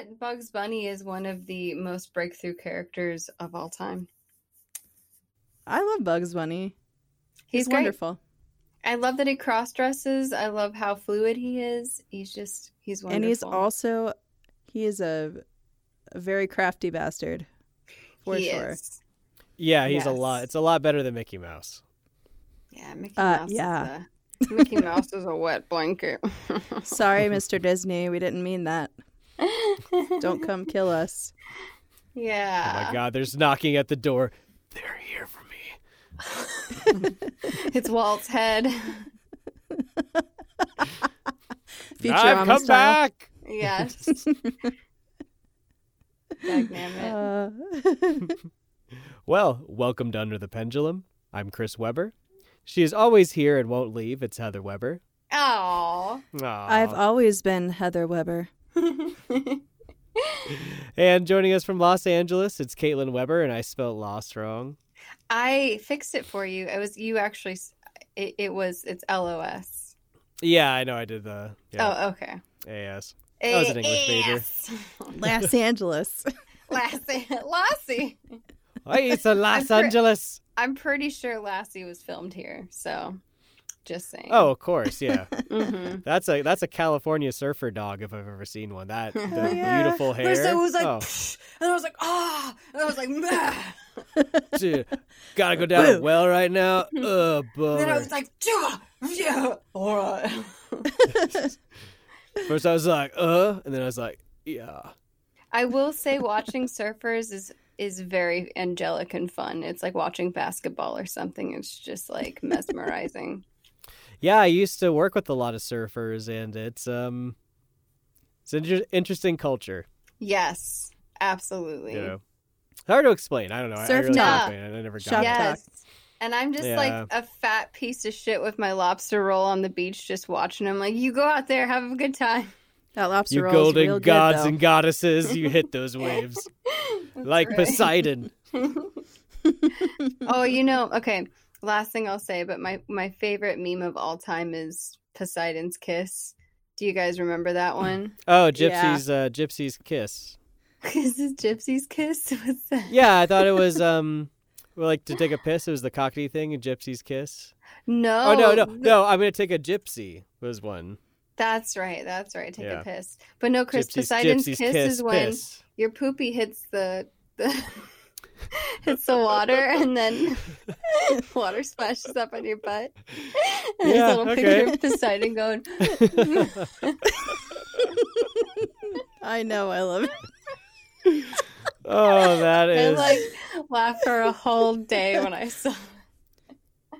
that Bugs Bunny is one of the most breakthrough characters of all time. I love Bugs Bunny. He's, He's great. wonderful. I love that he cross dresses. I love how fluid he is. He's just he's wonderful. And he's also he is a, a very crafty bastard. For He sure. is. Yeah, he's a lot. It's a lot better than Mickey Mouse. Yeah, Mickey Uh, Mouse. yeah. Is a, Mickey Mouse is a wet blanket. Sorry, Mr. Disney, we didn't mean that. Don't come kill us. Yeah. Oh my god, there's knocking at the door. They're here for me. It's Walt's head. I've come style. back. Yes. Uh, Well, welcome to Under the Pendulum. I'm Chris Weber. She is always here and won't leave. It's Heather Weber. Oh. I've always been Heather Weber. And joining us from Los Angeles, it's Caitlin Weber, and I spelled lost wrong. I fixed it for you. It was you actually. It, it was. It's LOS. Yeah, I know I did the yeah, Oh, okay. AS. I was an English major. Los Angeles. Lassie. Lassie. Hey, it's a Los I'm pre- Angeles. I'm pretty sure Lassie was filmed here. So, just saying. Oh, of course, yeah. hmm That's a that's a California surfer dog if I've ever seen one. That the yeah. beautiful hair. First it was like, oh, and I was like, ah, and I was like, Meh. dude, gotta go down a Boo. well right now. Oh, And then I was like, yeah, yeah, all right. First I was like, uh, and then I was like, yeah. I will say, watching surfers is is very angelic and fun. It's like watching basketball or something. It's just like mesmerizing. Yeah, I used to work with a lot of surfers, and it's um, it's an inter- interesting culture. yes, absolutely. You know, hard to explain. I don't know. I- I, Surf really talk. can't explain. I never got Shop it. Yes. And I'm just Yeah. like a fat piece of shit with my lobster roll on the beach, just watching them. Like, you go out there, have a good time. That lobster You roll is golden real good, gods though. and goddesses, you hit those waves like. Poseidon. oh, you know, okay. Last thing I'll say, but my my favorite meme of all time is Poseidon's kiss. Do you guys remember that one? Oh, Yeah. Gypsy's uh, Gypsy's kiss. Is this Gypsy's kiss? What's that? Yeah, I thought it was um, well, like to take a piss. It was the cockney thing, a Gypsy's kiss. No. Oh, no, no, no! I'm gonna take a gypsy. Was one. That's right. That's right. Take Yeah. a piss. But no, Chris, Gypsy's, Poseidon's Gypsy's kiss, kiss, is when piss. your poopy hits the the hits the water and then water splashes up on your butt. And Yeah, there's a little okay. picture of Poseidon going. I know, I love it. oh, that is. I like laughed for a whole day when I saw.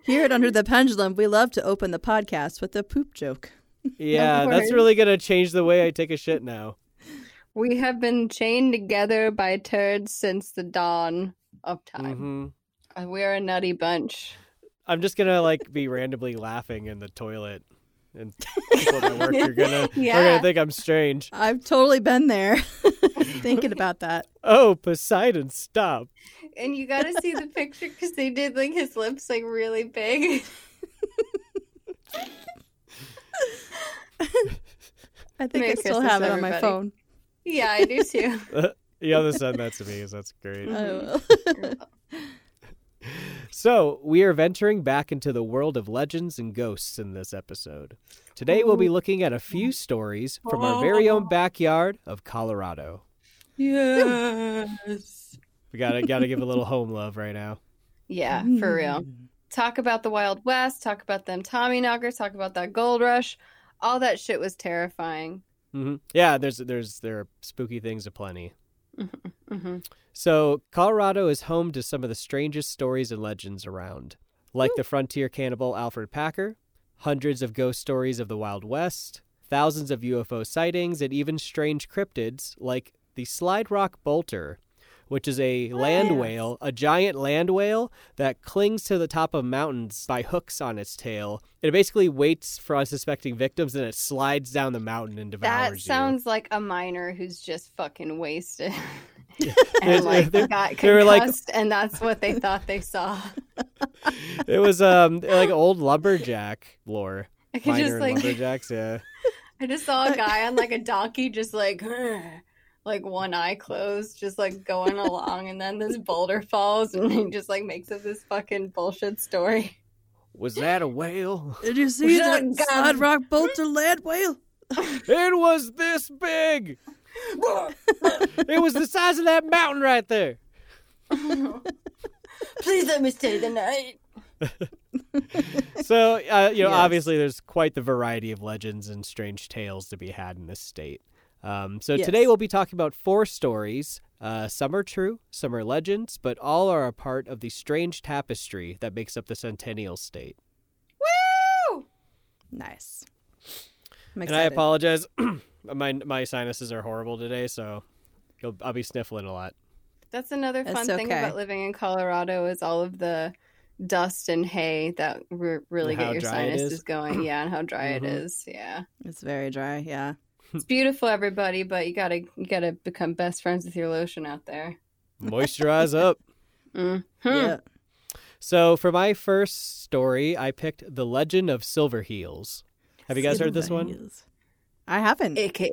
Here at Under the Pendulum, we love to open the podcast with a poop joke. yeah, that's really gonna change the way I take a shit now. We have been chained together by turds since the dawn of time. hmm We're a nutty bunch. I'm just gonna like be randomly laughing in the toilet, and people at work are gonna are Yeah. gonna think I'm strange. I've totally been there thinking about that. Oh, Poseidon, stop! And you got to see the picture because they did like his lips like really big. I think Merry I still Christmas, have it on my phone. Yeah, I do too. You have to send that to me, because that's great. I will. So, we are venturing back into the world of legends and ghosts in this episode. Today, we'll be oh. looking at a few stories from our very own oh. backyard of Colorado. yes. We gotta gotta give a little home love right now. Yeah, for hmm. real. Talk about the Wild West. Talk about them Tommy knockers. Talk about that gold rush. All that shit was terrifying. Hmm Yeah, there's there's there are spooky things aplenty. hmm So, Colorado is home to some of the strangest stories and legends around, like the frontier cannibal Alfred Packer, hundreds of ghost stories of the Wild West, thousands of UFO sightings, and even strange cryptids like the Slide Rock Bolter, which is a land whale, a giant land whale that clings to the top of mountains by hooks on its tail. It basically waits for unsuspecting victims and it slides down the mountain and devours That you. sounds like a miner who's just fucking wasted. And like there- got they like- and that's what they thought they saw. it was um like old lumberjack lore. I could just like lumberjacks, yeah. I just saw a guy on like a donkey, just like like one eye closed, just like going along, and then this boulder falls, and he just like makes up this fucking bullshit story. Was that a whale? Did you see Shut that up. side rock bolter lead whale? it was this big. It was the size of that mountain right there. Please let me stay the night. So, uh, you know, Yes. obviously there's quite the variety of legends and strange tales to be had in this state. Um, so today we'll be talking about four stories. Uh, some are true, some are legends, but all are a part of the strange tapestry that makes up the Centennial State. Woo! Nice. I'm And I apologize, my my sinuses are horrible today, so you'll, I'll be sniffling a lot. That's another That's fun thing okay. about living in Colorado is all of the dust and hay that re- really And get your sinuses going. Yeah, and how dry it Mhm. is. Yeah, It's very dry. Yeah. It's beautiful, everybody. But you gotta you gotta become best friends with your lotion out there. Moisturize up. Mhm. Yeah. So for my first story, I picked The Legend of Silver Heels. Have you guys heard this one? Silverheels. I haven't. AKA,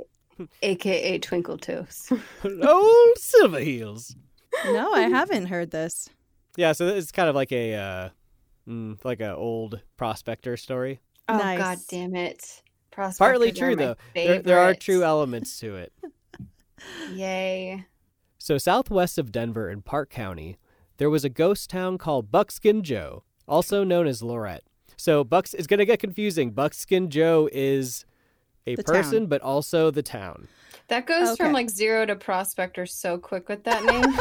AKA Twinkle Toes. oh, Silver Heels. no, I haven't heard this. Yeah, so it's kind of like a uh, mm, like a old prospector story. Oh Nice. god damn it. Prospectors Partly true though. There, there are true elements to it. Yay. So southwest of Denver in Park County, there was a ghost town called Buckskin Joe, also known as Laurette. So Bucks is going to get confusing. Buckskin Joe is a The person, town. but also the town. That goes Okay. from like zero to prospector so quick with that name.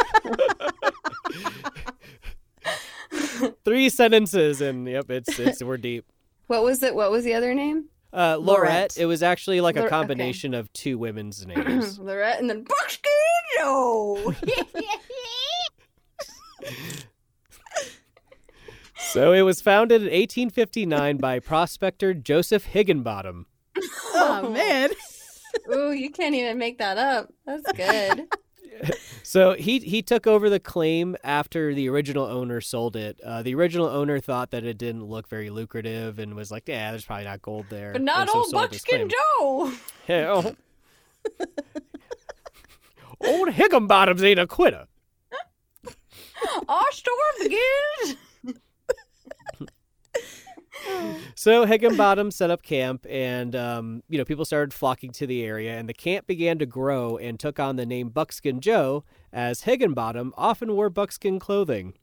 Three sentences, and yep, it's it's we're deep. what was it? What was the other name? Uh, Laurette. Laurette. It was actually like Lor- a okay. combination of two women's names. Laurette and then Buckskin so it was founded in 1859 by prospector Joseph Higginbottom. Oh, man. Ooh, you can't even make that up. That's good. So he he took over the claim after the original owner sold it. Uh, the original owner thought that it didn't look very lucrative and was like, "Yeah, there's probably not gold there." But not so old Buckskin. Joe. Oh. Old Higginbottoms ain't a quitter. Our storm begins. So Higginbottom set up camp, and um, you know people started flocking to the area, and the camp began to grow and took on the name Buckskin Joe, as Higginbottom often wore buckskin clothing.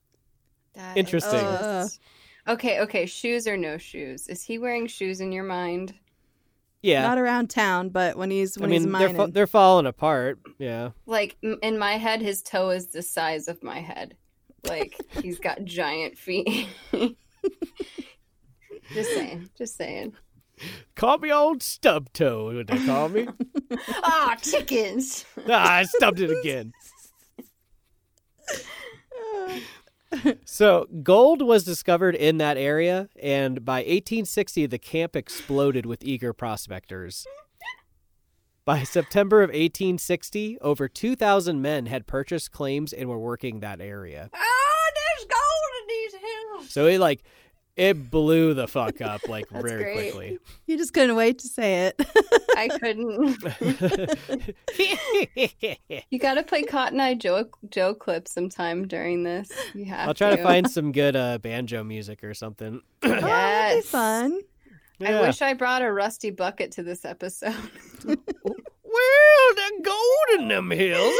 That Interesting. is just- Okay, okay. Shoes or no shoes? Is he wearing shoes in your mind? Yeah, Not around town, but when he's I when he's mean they're fa- they're falling apart. Yeah, Like m- in my head, his toe is the size of my head. Like he's got giant feet. just saying. Just saying. call me old stub toe. What they call me? Ah, chickens. ah, I stubbed it again. So, gold was discovered in that area, and by 1860, the camp exploded with eager prospectors. By September of 1860, over 2,000 men had purchased claims and were working that area. Ah, there's gold in these hills. So it like it blew the fuck up like That's very great. quickly. you just couldn't wait to say it. I couldn't. You got to play Cotton Eye Joe Joe clip sometime during this. You have. I'll try to find some good uh, banjo music or something. Oh, that'd be Yes. fun. I wish I brought a rusty bucket to this episode. Well, the gold in them hills.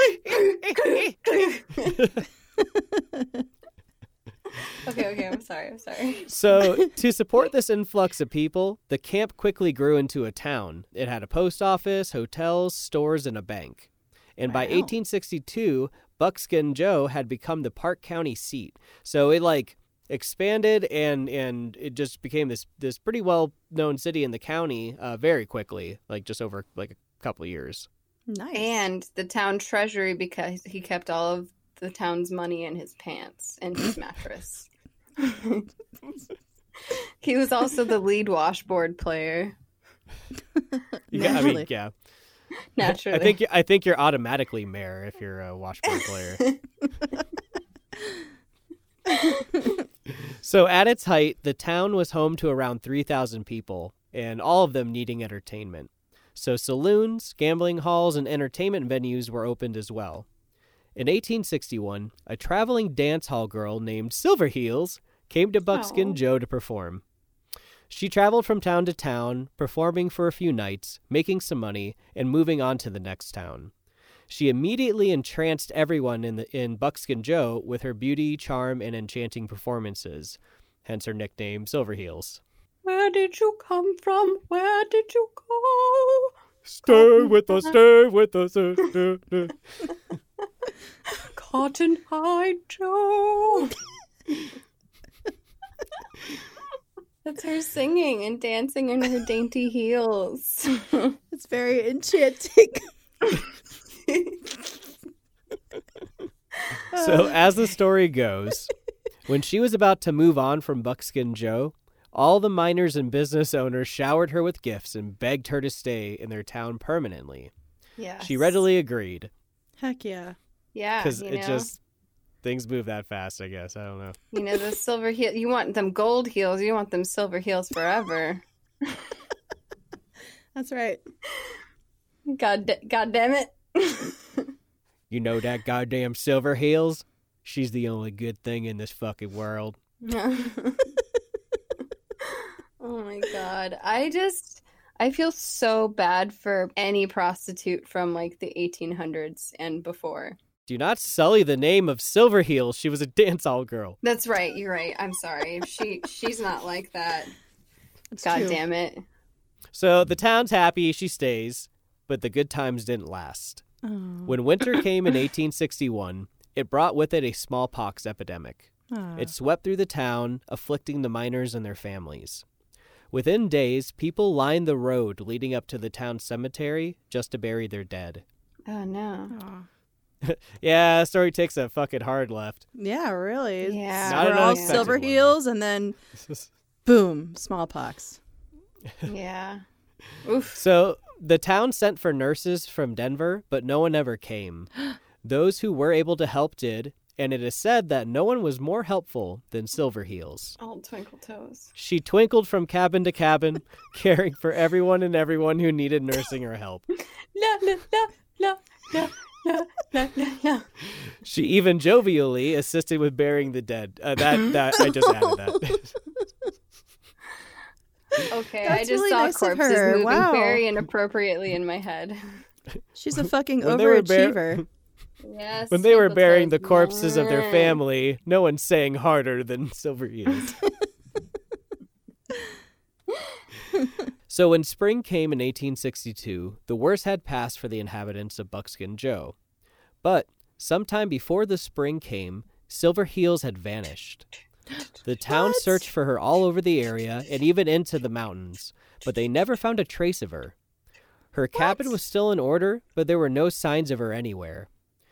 Okay, okay. I'm sorry. I'm sorry. So, to support this influx of people, the camp quickly grew into a town. It had a post office, hotels, stores, and a bank. And by 1862, Buckskin Joe had become the Park County seat. So it like expanded and and it just became this this pretty well known city in the county uh, very quickly, like just over like a couple of years. Nice. And the town treasury because he kept all of the town's money in his pants and his mattress. he was also the lead washboard player. Yeah, I mean, yeah. Naturally. I think I think you're automatically mayor if you're a washboard player. so at its height, the town was home to around 3,000 people, and all of them needing entertainment. So saloons, gambling halls, and entertainment venues were opened as well. In 1861, a traveling dance hall girl named Silverheels came to Buckskin Aw. Joe to perform. She traveled from town to town, performing for a few nights, making some money, and moving on to the next town. She immediately entranced everyone in the in Buckskin Joe with her beauty, charm, and enchanting performances, hence her nickname Silverheels. Where did you come from? Where did you go? Stay with us, stay with us. Cotton Eye Joe. That's her singing and dancing in her dainty heels. It's very enchanting. So, as the story goes, when she was about to move on from Buckskin Joe, all the miners and business owners showered her with gifts and begged her to stay in their town permanently. yeah. She readily agreed Heck yeah. Yeah. because it know? just things move that fast. I guess I don't know. You know, the silver heel. You want them gold heels. You want them silver heels forever. That's right. God, da- God damn it. You know that goddamn Silver Heels? She's the only good thing in this fucking world. oh my god. I just I feel so bad for any prostitute from like the 1800s and before. Do not sully the name of Silver Heels. She was a dance hall girl. That's right. You're right. I'm sorry. She she's not like that. It's God true. damn it. So the town's happy she stays, but the good times didn't last. Oh. When winter came in 1861, it brought with it a smallpox epidemic. Aw. It swept through the town, afflicting the miners and their families. Within days, people lined the road leading up to the town cemetery just to bury their dead. Oh no. Aw. Yeah, the story takes a fucking hard left. Yeah, really. Yeah. Not We're all silver one. heels and then boom, smallpox. Yeah. Oof. so the town sent for nurses from Denver, but no one ever came. Those who were able to help did, and it is said that no one was more helpful than Silverheels. Old Twinkle Toes. She twinkled from cabin to cabin, caring for everyone and everyone who needed nursing or help. No, no, no, no, no. No, no, no, no. She even jovially assisted with burying the dead. Uh, that that I just added that. okay, That's I just really saw nice corpses moving wow. very inappropriately in my head. She's a fucking overachiever. Bar- Yes. when they were burying the corpses of their family, no one sang harder than Silver Eels. so when spring came in 1862, the worst had passed for the inhabitants of Buckskin Joe. But sometime before the spring came, Silver Heels had vanished. The town What? searched for her all over the area and even into the mountains, but they never found a trace of her. Her cabin was still in order, but there were no signs of her anywhere.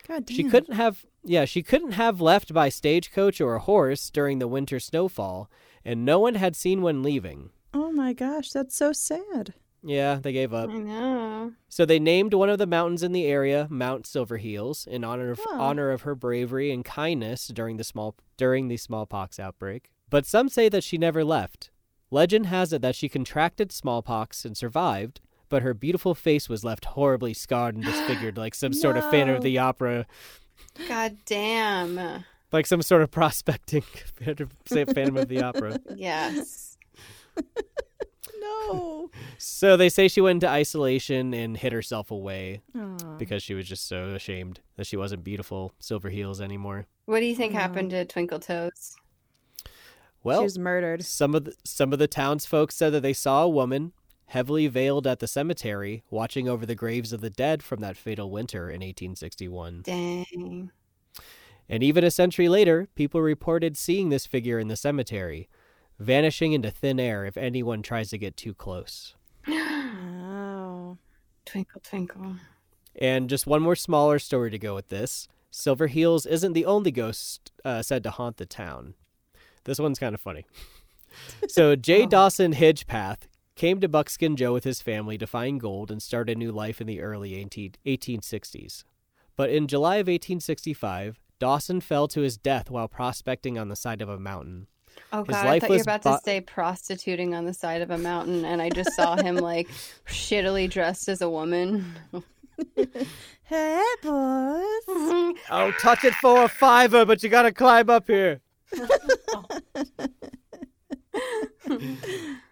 God damn. She couldn't have yeah, she couldn't have left by stagecoach or a horse during the winter snowfall, and no one had seen one leaving. Oh my gosh, that's so sad. Yeah, they gave up. I know. So they named one of the mountains in the area Mount Silverheels in honor of Huh. honor of her bravery and kindness during the small during the smallpox outbreak. But some say that she never left. Legend has it that she contracted smallpox and survived, but her beautiful face was left horribly scarred and disfigured like some sort of Phantom of the Opera God damn. like some sort of prospecting Phantom of the Opera. Yes. No. So they say she went into isolation and hid herself away Aw. because she was just so ashamed that she wasn't beautiful Silver Heels anymore. What do you think Aw. happened to Twinkle Toes? Well, she was murdered. some of the, some of the townsfolk said that they saw a woman heavily veiled at the cemetery watching over the graves of the dead from that fatal winter in 1861. Dang. And even a century later, people reported seeing this figure in the cemetery, vanishing into thin air if anyone tries to get too close. Wow. Twinkle, twinkle. And just one more smaller story to go with this. Silver Heels isn't the only ghost uh, said to haunt the town. This one's kind of funny. so J. Oh. Dawson Hidgepath came to Buckskin Joe with his family to find gold and start a new life in the early 18, 1860s. But in July of 1865, Dawson fell to his death while prospecting on the side of a mountain. Oh His god, I thought you were about bo- to say prostituting on the side of a mountain, and I just saw him like shittily dressed as a woman. Hey, boys. I'll touch it for a fiver, but you gotta climb up here.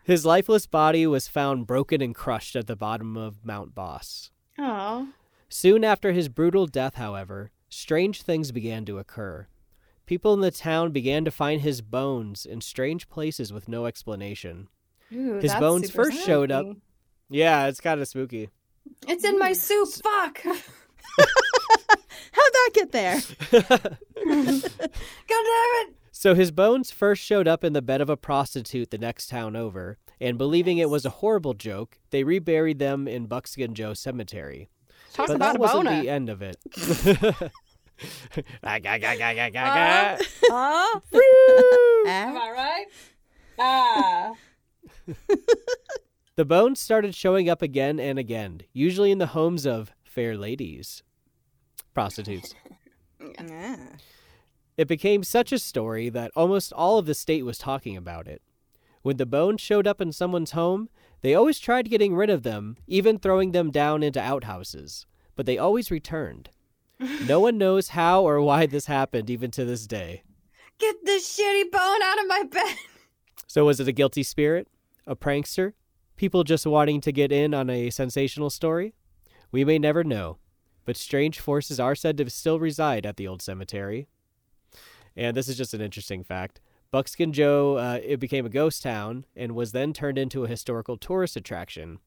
His lifeless body was found broken and crushed at the bottom of Mount Bross. Oh, Soon after his brutal death, however, strange things began to occur. People in the town began to find his bones in strange places with no explanation. Ooh, His bones first showed up- Yeah, it's kind of spooky. It's in my soup. Fuck. How'd that get there? God damn it. So his bones first showed up in the bed of a prostitute the next town over, and believing it was a horrible joke, they reburied them in Buckskin Joe Cemetery. Talk but about that wasn't boner. the end of it. Ah, Uh, ga. huh? Am Ah, I right? Ah. The bones started showing up again and again, usually in the homes of fair ladies, prostitutes. ah. It became such a story that almost all of the state was talking about it. When the bones showed up in someone's home, they always tried getting rid of them, even throwing them down into outhouses, but they always returned. No one knows how or why this happened, even to this day. Get this shitty bone out of my bed. So, was it a guilty spirit? A prankster? People just wanting to get in on a sensational story? We may never know, but strange forces are said to still reside at the old cemetery. And this is just an interesting fact. Buckskin Joe, uh, it became a ghost town and was then turned into a historical tourist attraction.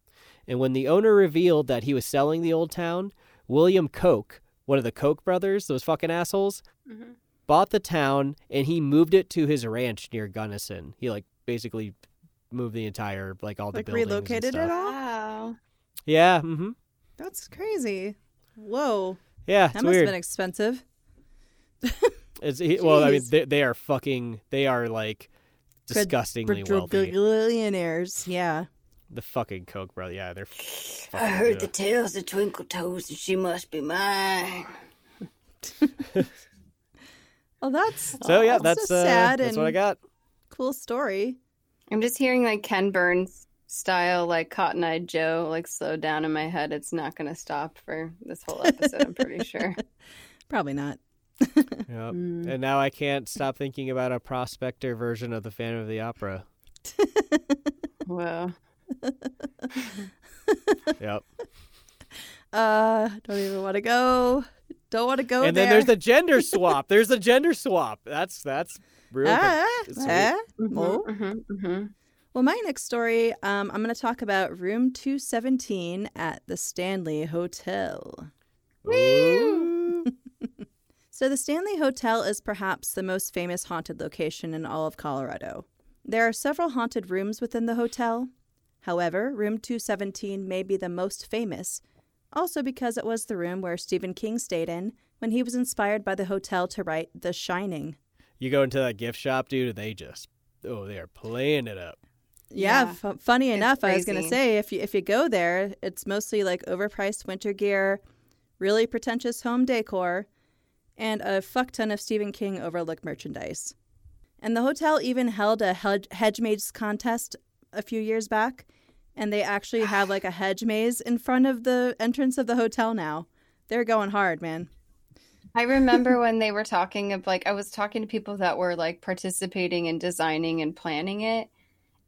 And when the owner revealed that he was selling the old town, William Koch, one of the Koch brothers, those fucking assholes, Mhm. bought the town and he moved it to his ranch near Gunnison. He like basically moved the entire like all the Like buildings and relocated it all? Wow. Yeah, mm-hmm. That's crazy. Whoa. Yeah, That it's must weird. have been expensive. It's he, well, I mean, they, they are fucking. They are like disgustingly wealthy. Billionaires. Yeah. The fucking Koch brother. Yeah, they're. I heard good. the tales of Twinkle Toes, and she must be mine. Well, that's So yeah, that's that's a uh, sad that's what I and got. cool story. I'm just hearing like Ken Burns style, like Cotton Eye Joe, like slow down in my head. It's not going to stop for this whole episode, I'm pretty sure. Probably not. Yep. Mm. And now I can't stop thinking about a prospector version of the Phantom of the Opera. Whoa. Yep. Uh, don't even want to go. Don't want to go and there. then there's the gender swap. There's the gender swap. That's that's real. ah, sweet. ah. Mhm, Oh. mhm, mhm. Well, my next story, um, I'm going to talk about room 217 at the Stanley Hotel. Ooh. So, the Stanley Hotel is perhaps the most famous haunted location in all of Colorado. There are several haunted rooms within the hotel. However, room 217 may be the most famous, also because it was the room where Stephen King stayed in when he was inspired by the hotel to write The Shining. You go into that gift shop, dude, they just oh, they are playing it up. Yeah, Yeah. fu- funny It's enough, I was going to say if you if you go there, it's mostly like overpriced winter gear, really pretentious home decor, and a fuck ton of Stephen King overlook merchandise. And the hotel even held a hedge, hedge maze contest a few years back, and they actually have like a hedge maze in front of the entrance of the hotel now. They're going hard, man. I remember when they were talking of like I was talking to people that were like participating in designing and planning it.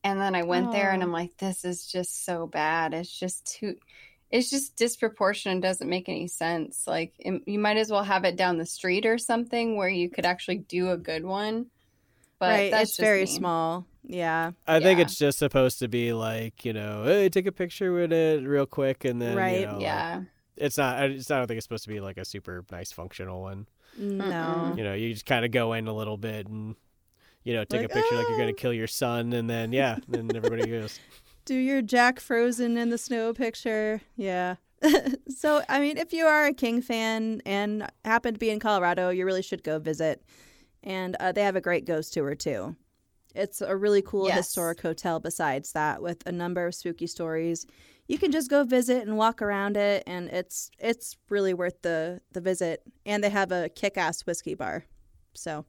And then I went there and I'm like, this is just so bad. It's just too it's just disproportionate. It doesn't make any sense. Like it, you might as well have it down the street or something where you could actually do a good one. But right, that's it's just very me. small. Yeah, I think it's just supposed to be like, you know, hey, take a picture with it real quick, and then Right, You know, like, Yeah. it's not. I just I don't think it's supposed to be like a super nice functional one. no. You know, you just kind of go in a little bit and. You know, take Like, a picture like you're "Ah." gonna kill your son, and then yeah, then everybody goes. Do your Jack Frozen in the snow picture. Yeah. so, I mean, if you are a King fan and happen to be in Colorado, you really should go visit. And uh, they have a great ghost tour too. It's a really cool Yes. historic hotel besides that with a number of spooky stories. You can just go visit and walk around it and it's it's really worth the the visit. And they have a kick-ass whiskey bar. So,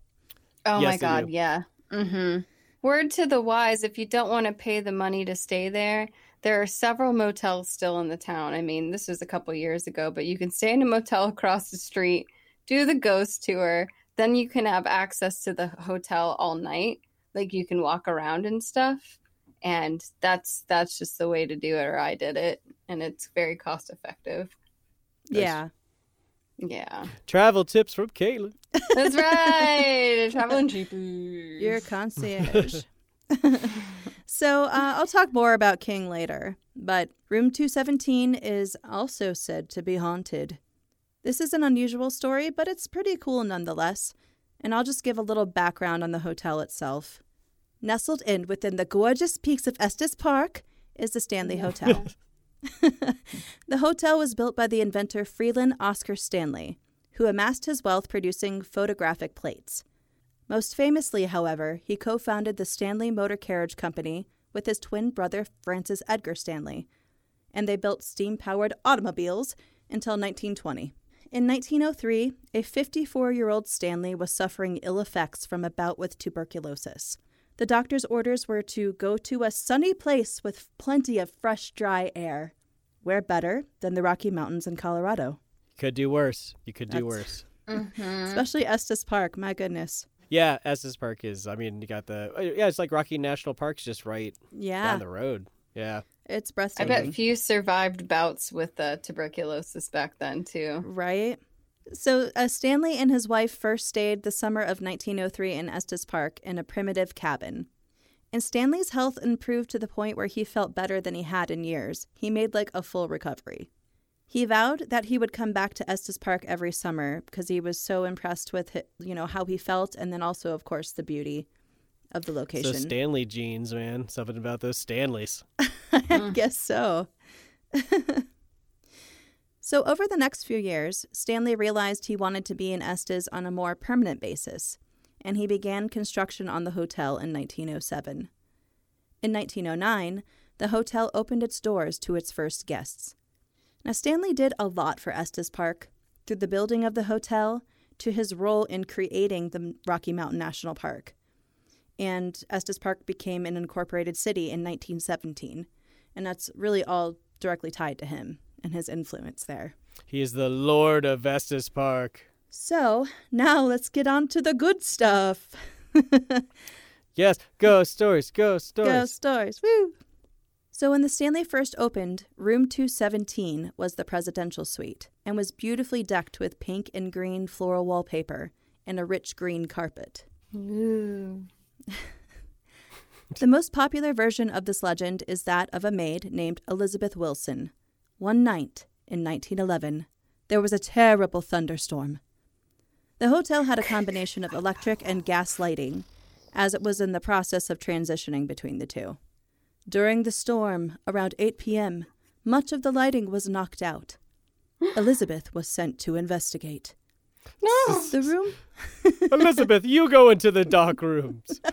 Oh Yes, my god, do. yeah. Mm-hmm. Word to the wise if you don't want to pay the money to stay there, there are several motels still in the town. I mean, this was a couple years ago, but you can stay in a motel across the street, do the ghost tour, then you can have access to the hotel all night. Like you can walk around and stuff. And that's that's just the way to do it or I did it and it's very cost effective. Yeah. Yeah. Travel tips from Caitlin. That's right. Traveling cheaply. You're a concierge. so uh, I'll talk more about King later, but room 217 is also said to be haunted. This is an unusual story, but it's pretty cool nonetheless, and I'll just give a little background on the hotel itself. Nestled in within the gorgeous peaks of Estes Park is the Stanley Hotel. the hotel was built by the inventor Freeland Oscar Stanley, who amassed his wealth producing photographic plates. Most famously, however, he co founded the Stanley Motor Carriage Company with his twin brother Francis Edgar Stanley, and they built steam powered automobiles until 1920. In 1903, a 54 year old Stanley was suffering ill effects from a bout with tuberculosis. The doctor's orders were to go to a sunny place with plenty of fresh, dry air. Where better than the Rocky Mountains in Colorado? You could do worse. You could do That's- worse. Mhm. Especially Estes Park, my goodness. Yeah, Estes Park is. I mean, you got the. uh, Yeah, it's like Rocky National Park's just right Yeah, down the road. Yeah. it's breathtaking. I bet few survived bouts with uh, tuberculosis back then too. Right? So, uh, Stanley and his wife first stayed the summer of 1903 in Estes Park in a primitive cabin. And Stanley's health improved to the point where he felt better than he had in years. He made like a full recovery. He vowed that he would come back to Estes Park every summer because he was so impressed with hi- you know how he felt and then also of course the beauty of the location. So Stanley jeans, man. Something about those Stanleys. I guess so. so, over the next few years, Stanley realized he wanted to be in Estes on a more permanent basis, and he began construction on the hotel in 1907. In 1909, the hotel opened its doors to its first guests. Now, Stanley did a lot for Estes Park, through the building of the hotel to his role in creating the Rocky Mountain National Park. And Estes Park became an incorporated city in 1917 and that's really all directly tied to him and his influence there. He is the Lord of Estes Park. So now let's get on to the good stuff. Yes, ghost stories, ghost stories. Ghost stories, woo! So when the Stanley first opened, room 217 was the presidential suite and was beautifully decked with pink and green floral wallpaper and a rich green carpet. Ooh. The most popular version of this legend is that of a maid named Elizabeth Wilson. One night in 1911, there was a terrible thunderstorm. The hotel had a combination of electric and gas lighting, as it was in the process of transitioning between the two. During the storm, around 8 p.m., much of the lighting was knocked out. Elizabeth was sent to investigate. No. The room Elizabeth, you go into the dark rooms.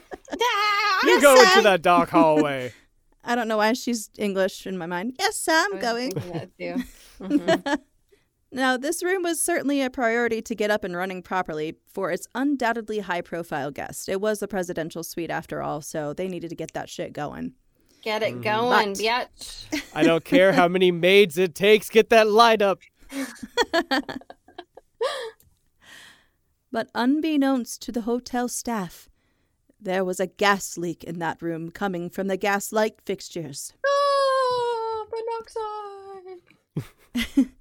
You go into that dark hallway. I don't know why she's English in my mind. Yes, I'm going. That too. Mhm. Now, this room was certainly a priority to get up and running properly for its undoubtedly high profile guest. It was the presidential suite after all, so they needed to get that shit going. Get it going, But- bitch. I don't care how many maids it takes. Get that light up. But unbeknownst to the hotel staff, there was a gas leak in that room coming from the gas light fixtures. Ah, monoxide.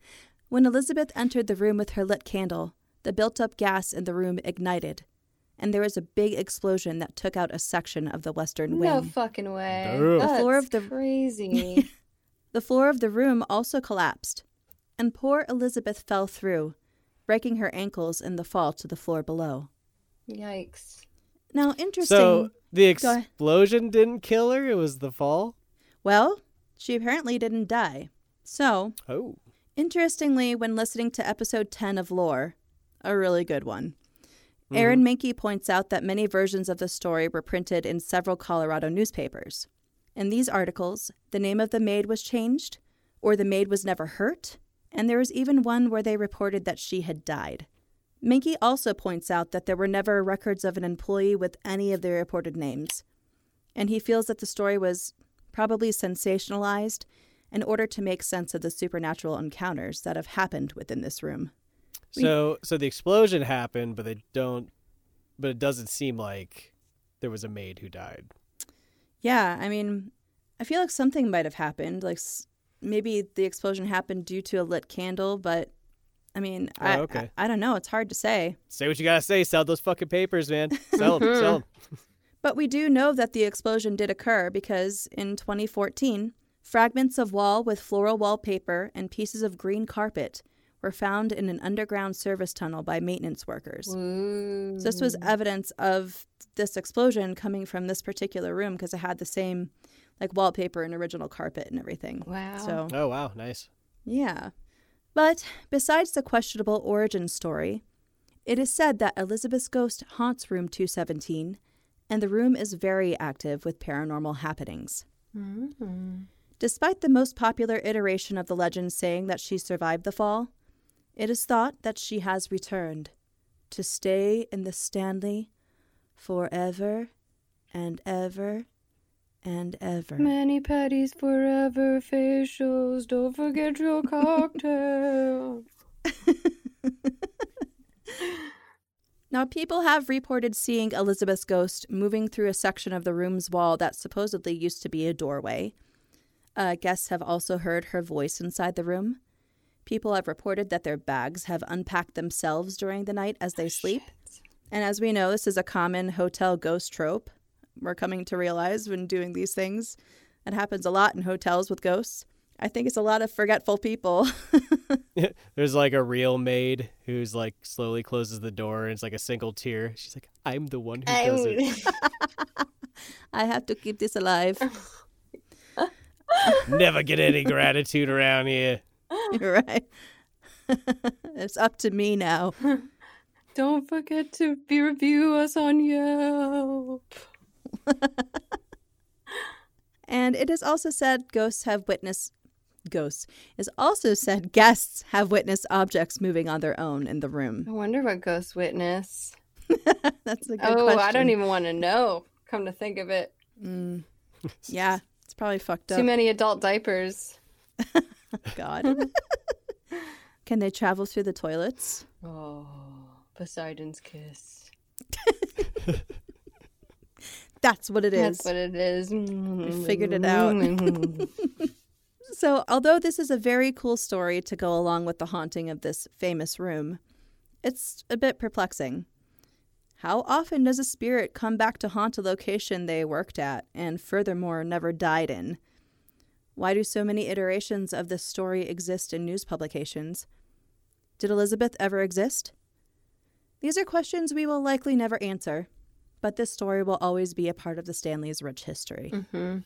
When Elizabeth entered the room with her lit candle, the built up gas in the room ignited, and there was a big explosion that took out a section of the western wing. No fucking way. Damn. That's The floor of the- crazy. The floor of the room also collapsed, and poor Elizabeth fell through, breaking her ankles in the fall to the floor below. Yikes. Now, interesting. So the explosion didn't kill her. It was the fall. well, she apparently didn't die. So, Oh, interestingly, when listening to episode 10 of Lore, a really good one, mm-hmm. Aaron Mahnke points out that many versions of the story were printed in several Colorado newspapers. In these articles, the name of the maid was changed, or the maid was never hurt, and there was even one where they reported that she had died. Mahnke also points out that there were never records of an employee with any of the reported names, and he feels that the story was probably sensationalized in order to make sense of the supernatural encounters that have happened within this room. So so the explosion happened, but they don't. But it doesn't seem like there was a maid who died. Yeah, I mean, I feel like something might have happened. Like maybe the explosion happened due to a lit candle, but I mean, oh, I, Oh, okay. I I don't know. It's hard to say. Say what you gotta say. Sell those fucking papers, man. Sell them. sell them. But we do know that the explosion did occur because in 2014, fragments of wall with floral wallpaper and pieces of green carpet were found in an underground service tunnel by maintenance workers. Ooh. So this was evidence of this explosion coming from this particular room because it had the same like wallpaper and original carpet and everything. Wow. So Oh wow, nice. yeah. But besides the questionable origin story, it is said that Elizabeth's ghost haunts room 217, and the room is very active with paranormal happenings. Mm. Despite the most popular iteration of the legend saying that she survived the fall, it is thought that she has returned to stay in the Stanley forever and ever and ever. Many patties forever, facials. Don't forget your cocktail. Now, people have reported seeing Elizabeth's ghost moving through a section of the room's wall that supposedly used to be a doorway. Uh, guests have also heard her voice inside the room. People have reported that their bags have unpacked themselves during the night as they sleep. And as we know, this is a common hotel ghost trope. We're coming to realize when doing these things. It happens a lot in hotels with ghosts. I think it's a lot of forgetful people. There's like a real maid who's like slowly closes the door and it's like a single tear. She's like, I'm the one who does it. I have to keep this alive. Never get any gratitude around here. right. it's up to me now. Don't forget to review us on Yelp. And it is also said ghosts have witnessed ghosts. It's also said guests have witnessed objects moving on their own in the room. I wonder what ghost witness. That's a good Oh, question. I don't even want to know. Come to think of it, Mm. Yeah, it's probably fucked up. too many adult diapers. God. Can they travel through the toilets? Oh, Poseidon's kiss. That's what it is. That's what it is. We figured it out. So, although this is a very cool story to go along with the haunting of this famous room, it's a bit perplexing. How often does a spirit come back to haunt a location they worked at and furthermore never died in? Why do so many iterations of this story exist in news publications? Did Elizabeth ever exist? These are questions we will likely never answer, but this story will always be a part of the Stanley's rich history. hmm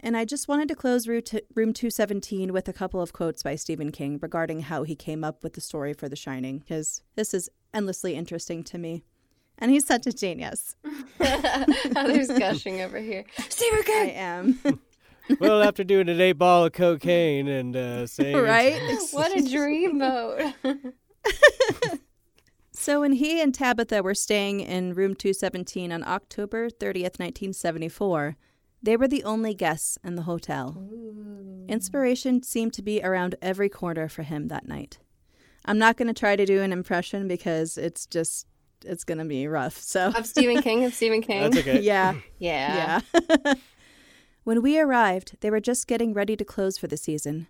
And I just wanted to close Ru- t- Room 217 with a couple of quotes by Stephen King regarding how he came up with the story for The Shining, because this is endlessly interesting to me. And he's such a genius. Heather's gushing over here. Stephen King! I am. well, after doing an eight ball of cocaine and uh, saying, right? What a dreamboat. So when he and Tabitha were staying in room 217 on October 30th, 1974, they were the only guests in the hotel. Inspiration seemed to be around every corner for him that night. I'm not going to try to do an impression because it's just it's going to be rough. So Of Stephen King, of Stephen King. That's okay. yeah. yeah. Yeah. when we arrived, they were just getting ready to close for the season,